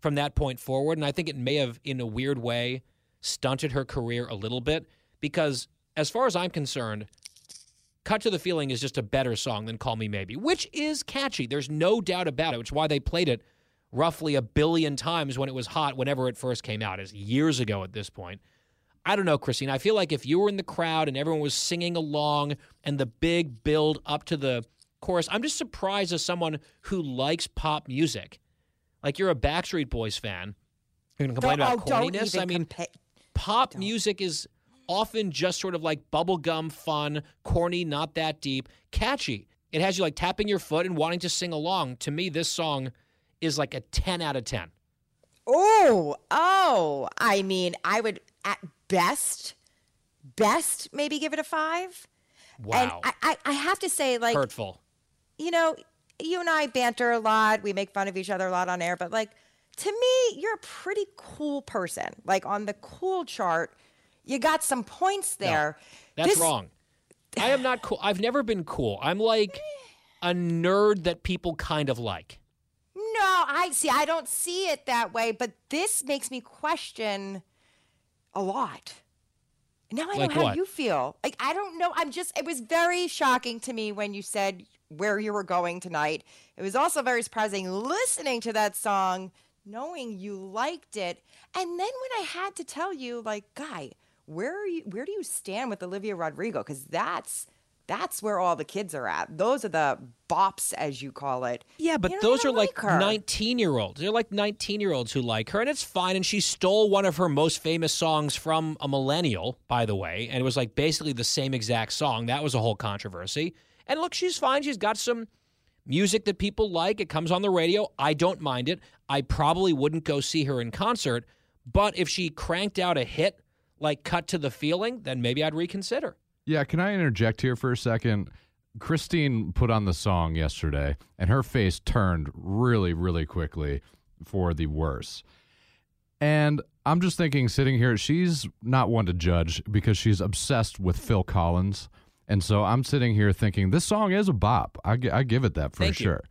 from that point forward, and I think it may have, in a weird way, stunted her career a little bit because, as far as I'm concerned. Cut to the Feeling is just a better song than Call Me Maybe, which is catchy. There's no doubt about it, which is why they played it roughly a billion times when it was hot, whenever it first came out, is years ago at this point. I don't know, Christine. I feel like if you were in the crowd and everyone was singing along and the big build up to the chorus, I'm just surprised as someone who likes pop music. Like you're a Backstreet Boys fan. You're going to complain Don't- about oh, corniness? I mean, compa- pop music is often just sort of like bubblegum fun, corny, not that deep, catchy. It has you like tapping your foot and wanting to sing along. To me, this song is like a 10 out of 10. Oh, oh. I mean, I would at best, best maybe give it a five. And Wow. I, I, I have to say, like, Hurtful. you know, you and I banter a lot. We make fun of each other a lot on air, but like to me, you're a pretty cool person. Like on the cool chart, you got some points there. That's This- wrong. I am not cool. I've never been cool. I'm like a nerd that people kind of like. No, I see. I don't see it that way, but this makes me question a lot. Now I Like know how what? you feel. Like I don't know. I'm just. It was very shocking to me when you said where you were going tonight. It was also very surprising listening to that song, knowing you liked it, and then when I had to tell you, like, guy, where are you? Where do you stand with Olivia Rodrigo? Because that's that's where all the kids are at. Those are the bops, as you call it. Yeah, but You those are like 19 year olds. They're like 19 year olds who like her, and it's fine. And she stole one of her most famous songs from a millennial, by the way, and it was like basically the same exact song. That was a whole controversy. And look, she's fine. She's got some music that people like. It comes on the radio. I don't mind it. I probably wouldn't go see her in concert, but if she cranked out a hit like Cut to the Feeling, then maybe I'd reconsider. Yeah, can I interject here for a second? Christine put on the song yesterday, and her face turned really, really quickly for the worse. And I'm just thinking, sitting here, she's not one to judge because she's obsessed with Phil Collins. And so I'm sitting here thinking, this song is a bop. I, I give it that for Thank you. sure.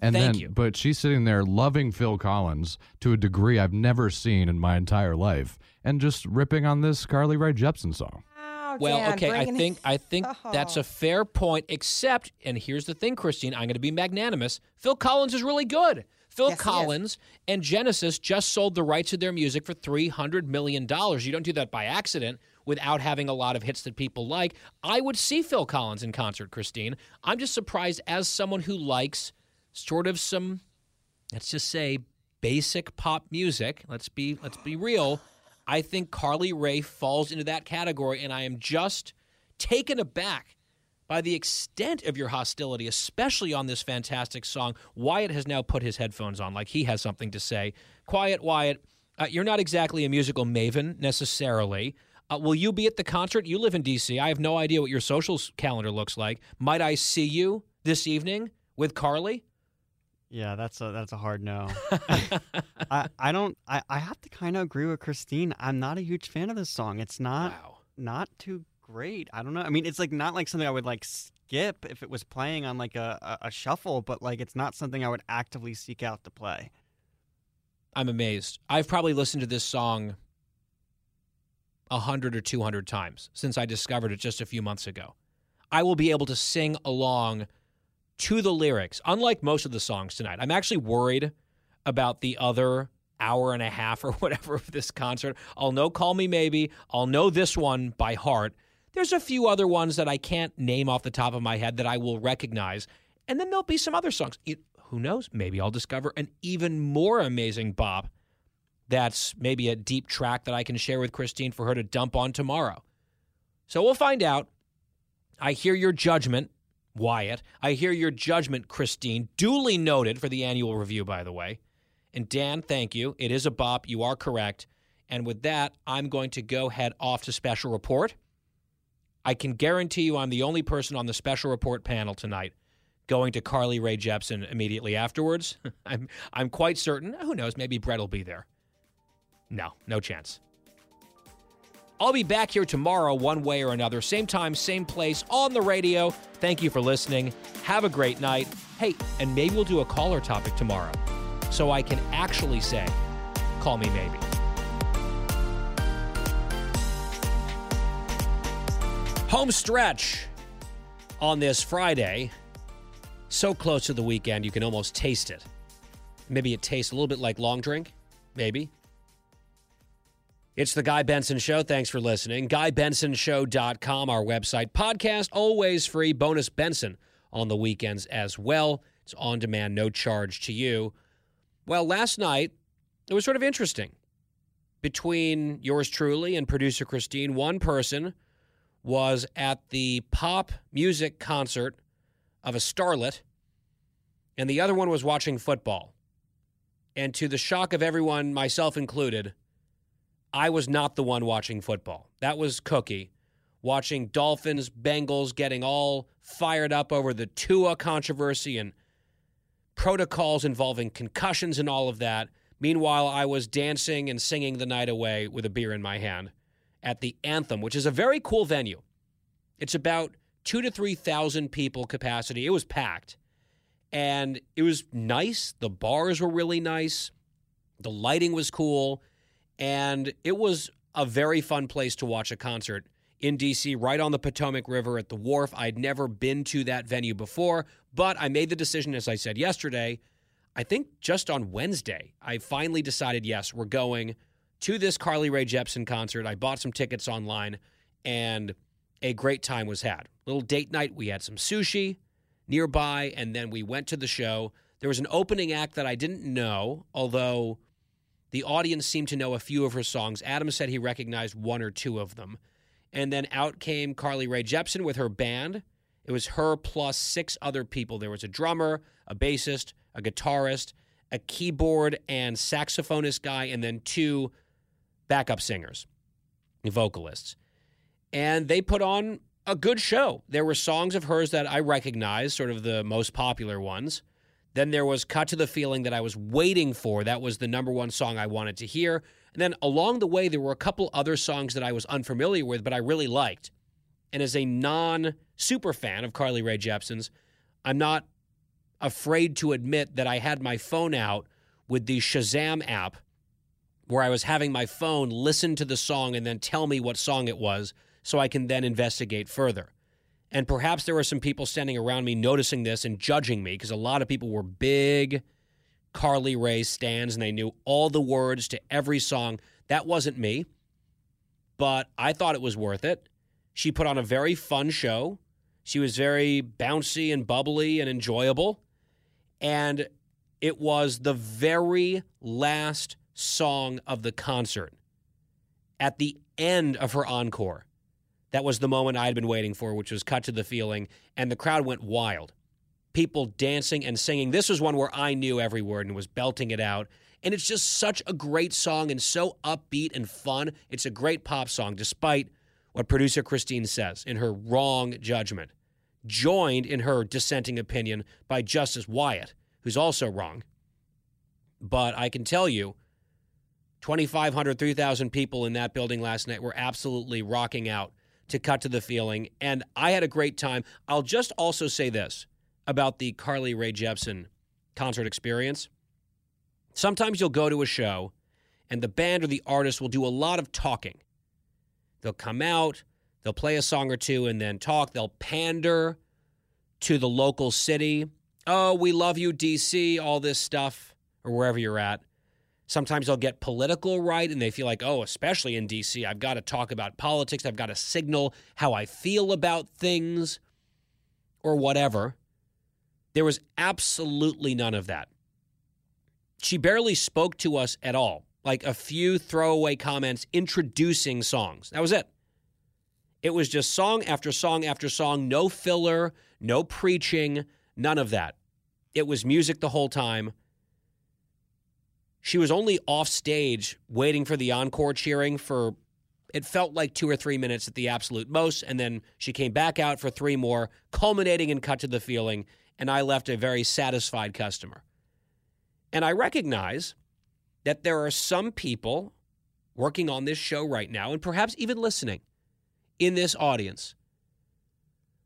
And Thank then, you. but she's sitting there loving Phil Collins to a degree I've never seen in my entire life, and just ripping on this Carly Rae Jepsen song. Well, Dan, okay, I think I think that's Oh. a fair point. Except, and here's the thing, Christine, I'm going to be magnanimous. Phil Collins is really good. Phil Yes. Collins and Genesis just sold the rights to their music for three hundred million dollars. You don't do that by accident without having a lot of hits that people like. I would see Phil Collins in concert, Christine. I'm just surprised as someone who likes sort of some, let's just say, basic pop music. Let's be let's be real. I think Carly Rae falls into that category, and I am just taken aback by the extent of your hostility, especially on this fantastic song. Wyatt has now put his headphones on, like he has something to say. Quiet, Wyatt. Uh, you're not exactly a musical maven necessarily. Uh, will you be at the concert? You live in D.C. I have no idea what your social calendar looks like. Might I see you this evening with Carly? Yeah, that's a that's a hard no. I, I don't I, I have to kind of agree with Christine. I'm not a huge fan of this song. It's not not too great. I don't know. I mean, it's like not like something I would like skip if it was playing on like a, a, a shuffle, but like it's not something I would actively seek out to play. I'm amazed. I've probably listened to this song a hundred or two hundred times since I discovered it just a few months ago. I will be able to sing along to the lyrics, unlike most of the songs tonight. I'm actually worried about the other hour and a half or whatever of this concert. I'll know Call Me Maybe. I'll know this one by heart. There's a few other ones that I can't name off the top of my head that I will recognize. And then there'll be some other songs. It, who knows? Maybe I'll discover an even more amazing bop that's maybe a deep track that I can share with Christine for her to dump on tomorrow. So we'll find out. I hear your judgment, Wyatt. I hear your judgment, Christine. Duly noted for the annual review, by the way. And Dan, thank you. It is a bop. You are correct. And with that, I'm going to go head off to special report. I can guarantee you I'm the only person on the special report panel tonight going to Carly Rae Jepsen immediately afterwards. I'm I'm quite certain. Who knows? Maybe Bret will be there. No, no chance. I'll be back here tomorrow, one way or another. Same time, same place, on the radio. Thank you for listening. Have a great night. Hey, and maybe we'll do a caller topic tomorrow so I can actually say, call me maybe. Home stretch on this Friday. So close to the weekend, you can almost taste it. Maybe it tastes a little bit like long drink. Maybe. It's the Guy Benson Show. Thanks for listening. GuyBensonShow.com, our website. Podcast, always free. Bonus Benson on the weekends as well. It's on demand, no charge to you. Well, last night, it was sort of interesting. Between yours truly and producer Christine, one person was at the pop music concert of a starlet, and the other one was watching football. And to the shock of everyone, myself included, I was not the one watching football. That was Cookie watching Dolphins, Bengals getting all fired up over the Tua controversy and protocols involving concussions and all of that. Meanwhile, I was dancing and singing the night away with a beer in my hand at the Anthem, which is a very cool venue. It's about two to 3,000 people capacity. It was packed. And it was nice. The bars were really nice. The lighting was cool. And it was a very fun place to watch a concert in DC, right on the Potomac River at the wharf. I'd never been to that venue before, but I made the decision, as I said yesterday, I think just on Wednesday, I finally decided yes, we're going to this Carly Rae Jepsen concert. I bought some tickets online and a great time was had. Little date night. We had some sushi nearby, and then we went to the show. There was an opening act that I didn't know, although the audience seemed to know a few of her songs. Adam said he recognized one or two of them. And then out came Carly Rae Jepsen with her band. It was her plus six other people. There was a drummer, a bassist, a guitarist, a keyboard and saxophonist guy, and then two backup singers, vocalists. And they put on a good show. There were songs of hers that I recognized, sort of the most popular ones. Then there was Cut to the Feeling that I was waiting for. That was the number one song I wanted to hear. And then along the way, there were a couple other songs that I was unfamiliar with, but I really liked. And as a non super fan of Carly Rae Jepsen's, I'm not afraid to admit that I had my phone out with the Shazam app where I was having my phone listen to the song and then tell me what song it was so I can then investigate further. And perhaps there were some people standing around me noticing this and judging me because a lot of people were big Carly Rae stands and they knew all the words to every song. That wasn't me, but I thought it was worth it. She put on a very fun show. She was very bouncy and bubbly and enjoyable. And it was the very last song of the concert. At the end of her encore, that was the moment I had been waiting for, which was cut to the feeling, and the crowd went wild. People dancing and singing. This was one where I knew every word and was belting it out. And it's just such a great song and so upbeat and fun. It's a great pop song, despite what producer Christine says in her wrong judgment, joined in her dissenting opinion by Justice Wyatt, who's also wrong. But I can tell you, 2,500, 3,000 people in that building last night were absolutely rocking out to cut to the feeling. And I had a great time. I'll just also say this about the Carly Rae Jepsen concert experience. Sometimes you'll go to a show and the band or the artist will do a lot of talking. They'll come out, they'll play a song or two and then talk. They'll pander to the local city. Oh, we love you, DC, all this stuff, or wherever you're at. Sometimes they'll get political right and they feel like, oh, especially in DC, I've got to talk about politics. I've got to signal how I feel about things or whatever. There was absolutely none of that. She barely spoke to us at all, like a few throwaway comments introducing songs. That was it. It was just song after song after song, no filler, no preaching, none of that. It was music the whole time she was only off stage waiting for the encore cheering for it felt like two or three minutes at the absolute most and then she came back out for three more culminating in cut to the feeling and i left a very satisfied customer. And i recognize that there are some people working on this show right now and perhaps even listening in this audience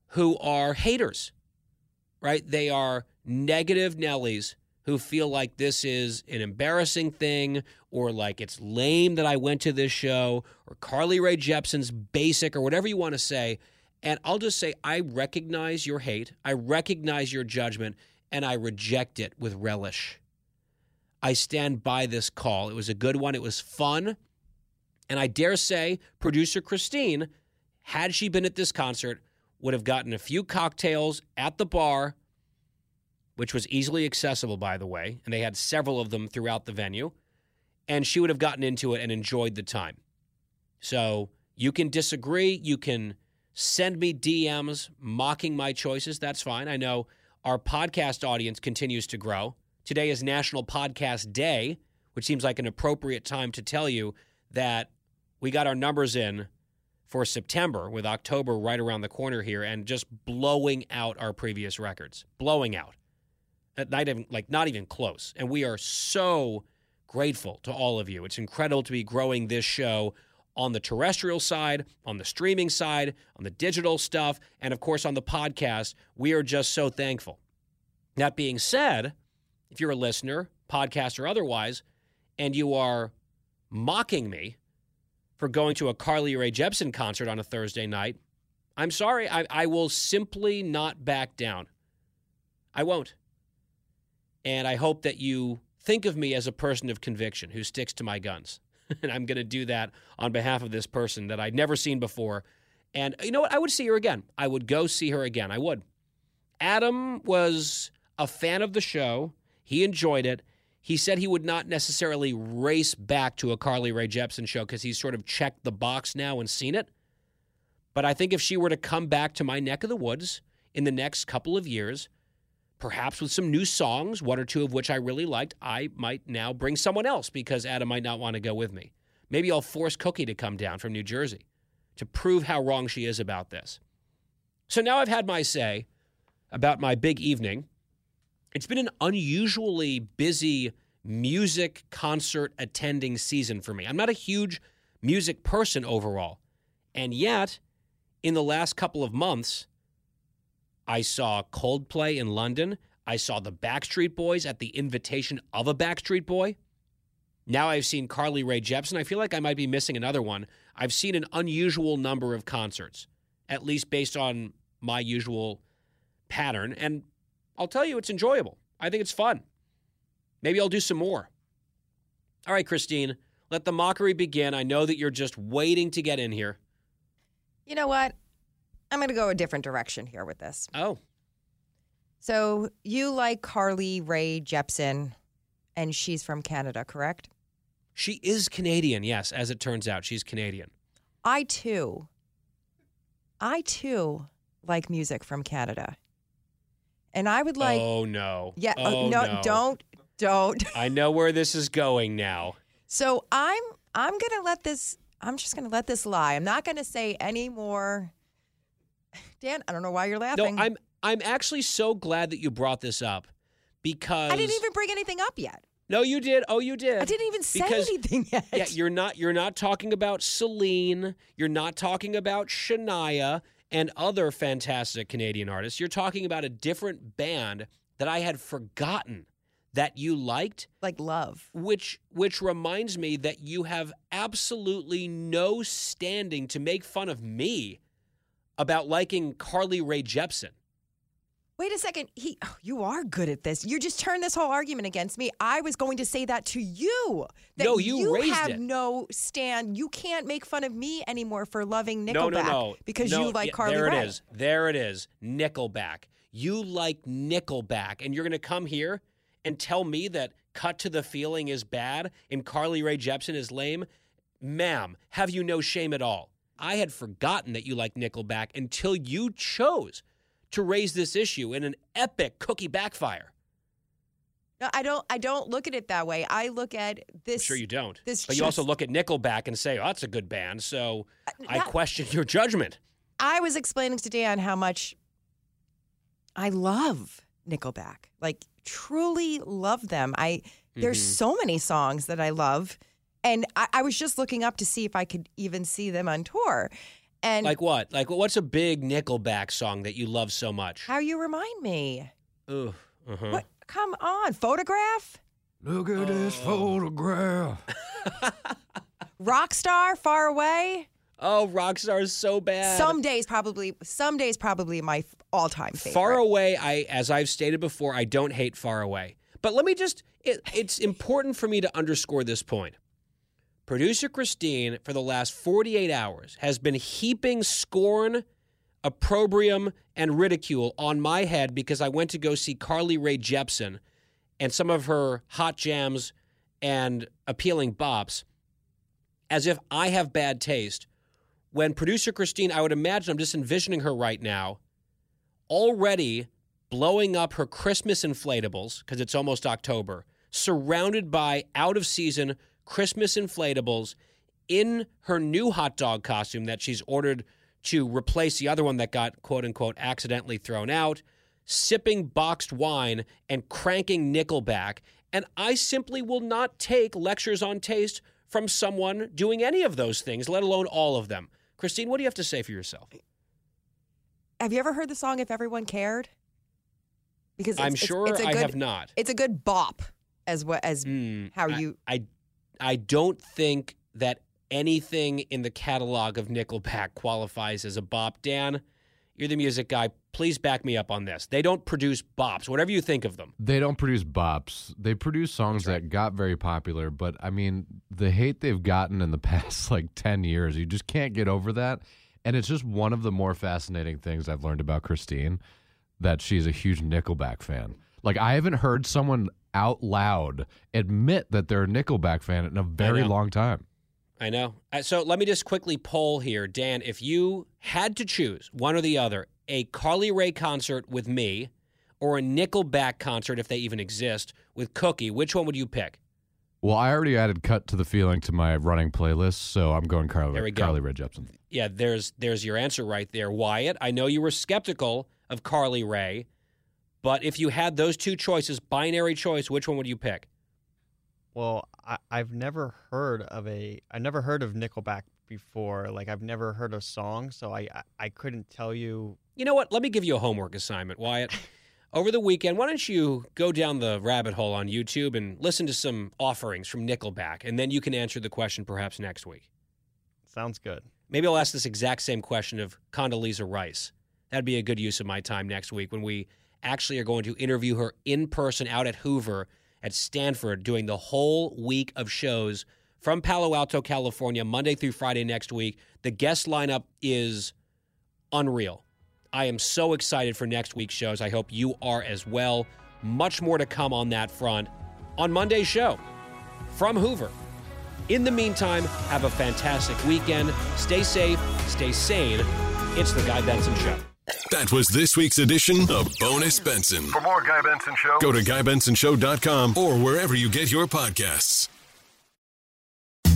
who are haters right? They are negative nellies who feel like this is an embarrassing thing or like it's lame that I went to this show or Carly Rae Jepsen's basic or whatever you want to say. And I'll just say, I recognize your hate, I recognize your judgment, and I reject it with relish. I stand by this call. It was a good one, it was fun. And I dare say, producer Christine, had she been at this concert, would have gotten a few cocktails at the bar which was easily accessible, by the way, and they had several of them throughout the venue. And she would have gotten into it and enjoyed the time. So you can disagree. You can send me DMs mocking my choices. That's fine. I know our podcast audience continues to grow. Today is National Podcast Day, which seems like an appropriate time to tell you that we got our numbers in for September with October right around the corner here and just blowing out our previous records. Blowing out Uh, not even like not even close. And we are so grateful to all of you. It's incredible to be growing this show on the terrestrial side, on the streaming side, on the digital stuff, and of course on the podcast. We are just so thankful. That being said, if you're a listener, podcast or otherwise, and you are mocking me for going to a Carly Rae Jepsen concert on a Thursday night, I'm sorry. I, I will simply not back down. I won't. And I hope that you think of me as a person of conviction who sticks to my guns. and I'm going to do that on behalf of this person that I'd never seen before. And you know what? I would see her again. I would go see her again. I would. Adam was a fan of the show. He enjoyed it. He said he would not necessarily race back to a Carly Rae Jepsen show because he's sort of checked the box now and seen it. But I think if she were to come back to my neck of the woods in the next couple of years, perhaps with some new songs, one or two of which I really liked, I might now bring someone else because Adam might not want to go with me. Maybe I'll force Cookie to come down from New Jersey to prove how wrong she is about this. So now I've had my say about my big evening. It's been an unusually busy music concert attending season for me. I'm not a huge music person overall. And yet, in the last couple of months, I saw Coldplay in London. I saw the Backstreet Boys at the invitation of a Backstreet Boy. Now I've seen Carly Rae Jepsen. I feel like I might be missing another one. I've seen an unusual number of concerts, at least based on my usual pattern. And I'll tell you, it's enjoyable. I think it's fun. Maybe I'll do some more. All right, Christine, let the mockery begin. I know that you're just waiting to get in here. You know what? I'm going to go a different direction here with this. Oh. So you like Carly Rae Jepsen, and she's from Canada, correct? She is Canadian, yes, as it turns out. She's Canadian. I too, I too like music from Canada. And I would like. oh, no. Yeah. uh, Oh, no, no. don't, don't. I know where this is going now. So I'm, I'm gonna let this. I'm just gonna let this lie. I'm not gonna say any more. Dan, I don't know why you're laughing. No, I'm I'm actually so glad that you brought this up because I didn't even bring anything up yet. No, you did. Oh, you did. I didn't even say Because- anything yet. Yeah, you're not you're not talking about Celine, you're not talking about Shania and other fantastic Canadian artists. You're talking about a different band that I had forgotten that you liked, like Love. Which which reminds me that you have absolutely no standing to make fun of me about liking Carly Rae Jepsen. Wait a second. He, oh, you are good at this. You just turned this whole argument against me. I was going to say that to you. That No, you raised have it. no stand. You can't make fun of me anymore for loving Nickelback No, no, no. because No, you like yeah, Carly There Rae. it is. There it is. Nickelback. You like Nickelback, and you're going to come here and tell me that "Cut to the Feeling" is bad and Carly Rae Jepsen is lame, ma'am. Have you no shame at all? I had forgotten that you like Nickelback until you chose to raise this issue in an epic cookie backfire. No, I don't. I don't look at it that way. I look at this. I'm Sure, you don't. This but you also look at Nickelback and say, "Oh, that's a good band." So I question your judgment. I was explaining to Dan how much I love Nickelback. Like truly love them. I there's Mhm. so many songs that I love. And I, I was just looking up to see if I could even see them on tour. And Like what? Like what's a big Nickelback song that you love so much? how you remind me. Ugh. Uh-huh. What come on, photograph? Look at this photograph. Rockstar, far away. Oh, Rockstar is so bad. Some days probably some days probably my all-time favorite. Far Away, I as I've stated before, I don't hate Far Away. But let me just it, it's important for me to underscore this point. Producer Christine for the last 48 hours has been heaping scorn, opprobrium and ridicule on my head because I went to go see Carly Rae Jepsen and some of her hot jams and appealing bops as if I have bad taste. When producer Christine, I would imagine, I'm just envisioning her right now, already blowing up her Christmas inflatables because it's almost October, surrounded by out of season Christmas inflatables in her new hot dog costume that she's ordered to replace the other one that got quote unquote accidentally thrown out, sipping boxed wine and cranking Nickelback. And I simply will not take lectures on taste from someone doing any of those things, let alone all of them. Christine, what do you have to say for yourself? Have you ever heard the song "If Everyone Cared"? Because it's, I'm sure it's a I good- have not. It's a good bop, as what as hmm, how I- you. I, I don't think that anything in the catalog of Nickelback qualifies as a bop. Dan, you're the music guy. Please back me up on this. They don't produce bops, whatever you think of them. They don't produce bops. They produce songs that got very popular, but I mean, the hate they've gotten in the past like 10 years, you just can't get over that. And it's just one of the more fascinating things I've learned about Christine that she's a huge Nickelback fan. Like, I haven't heard someone out loud admit that they're a Nickelback fan in a very long time. I know. Uh, So let me just quickly poll here. Dan, if you had to choose one or the other, a Carly Rae concert with me or a Nickelback concert, if they even exist, with Cookie, which one would you pick? Well, I already added Cut to the Feeling to my running playlist, so I'm going Carly, There we go. Carly Rae Jepsen. Yeah, there's there's your answer right there, Wyatt. I know you were skeptical of Carly Rae, but if you had those two choices, binary choice, which one would you pick? Well, I, I've never heard of a I never heard of Nickelback before. Like I've never heard a song, so I I, I couldn't tell you. You know what? Let me give you a homework assignment, Wyatt. over the weekend, why don't you go down the rabbit hole on YouTube and listen to some offerings from Nickelback, and then you can answer the question perhaps next week. Sounds good. Maybe I'll ask this exact same question of Condoleezza Rice. That'd be a good use of my time next week when we actually are going to interview her in person out at Hoover at Stanford, doing the whole week of shows from Palo Alto, California, Monday through Friday next week. The guest lineup is unreal. I am so excited for next week's shows. I hope you are as well. Much more to come on that front on Monday's show from Hoover. In the meantime, have a fantastic weekend. Stay safe, stay sane. It's the Guy Benson Show. That was this week's edition of Bonus Benson. For more Guy Benson Show, Go to GuyBensonShow.com or wherever you get your podcasts.